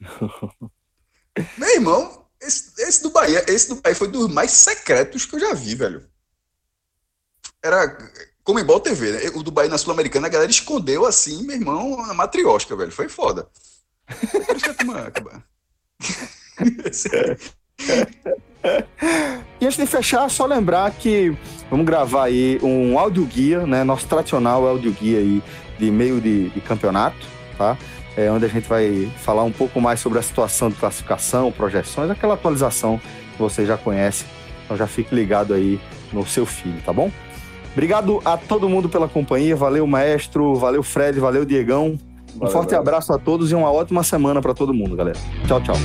Meu irmão, esse, esse, do Bahia, esse do Bahia foi dos mais secretos que eu já vi, velho. Era igual TV, né? O do Bahia na Sul-Americana, a galera escondeu assim, meu irmão, na matriosca, velho. Foi foda. A e antes de fechar, só lembrar que vamos gravar aí um áudio guia, né? Nosso tradicional áudio guia aí de meio de, de campeonato, tá? É, onde a gente vai falar um pouco mais sobre a situação de classificação, projeções, aquela atualização que você já conhece. Então já fique ligado aí no seu filho, tá bom? Obrigado a todo mundo pela companhia. Valeu, maestro. Valeu, Fred. Valeu, Diegão. Um forte valeu. abraço a todos e uma ótima semana para todo mundo, galera. Tchau, tchau.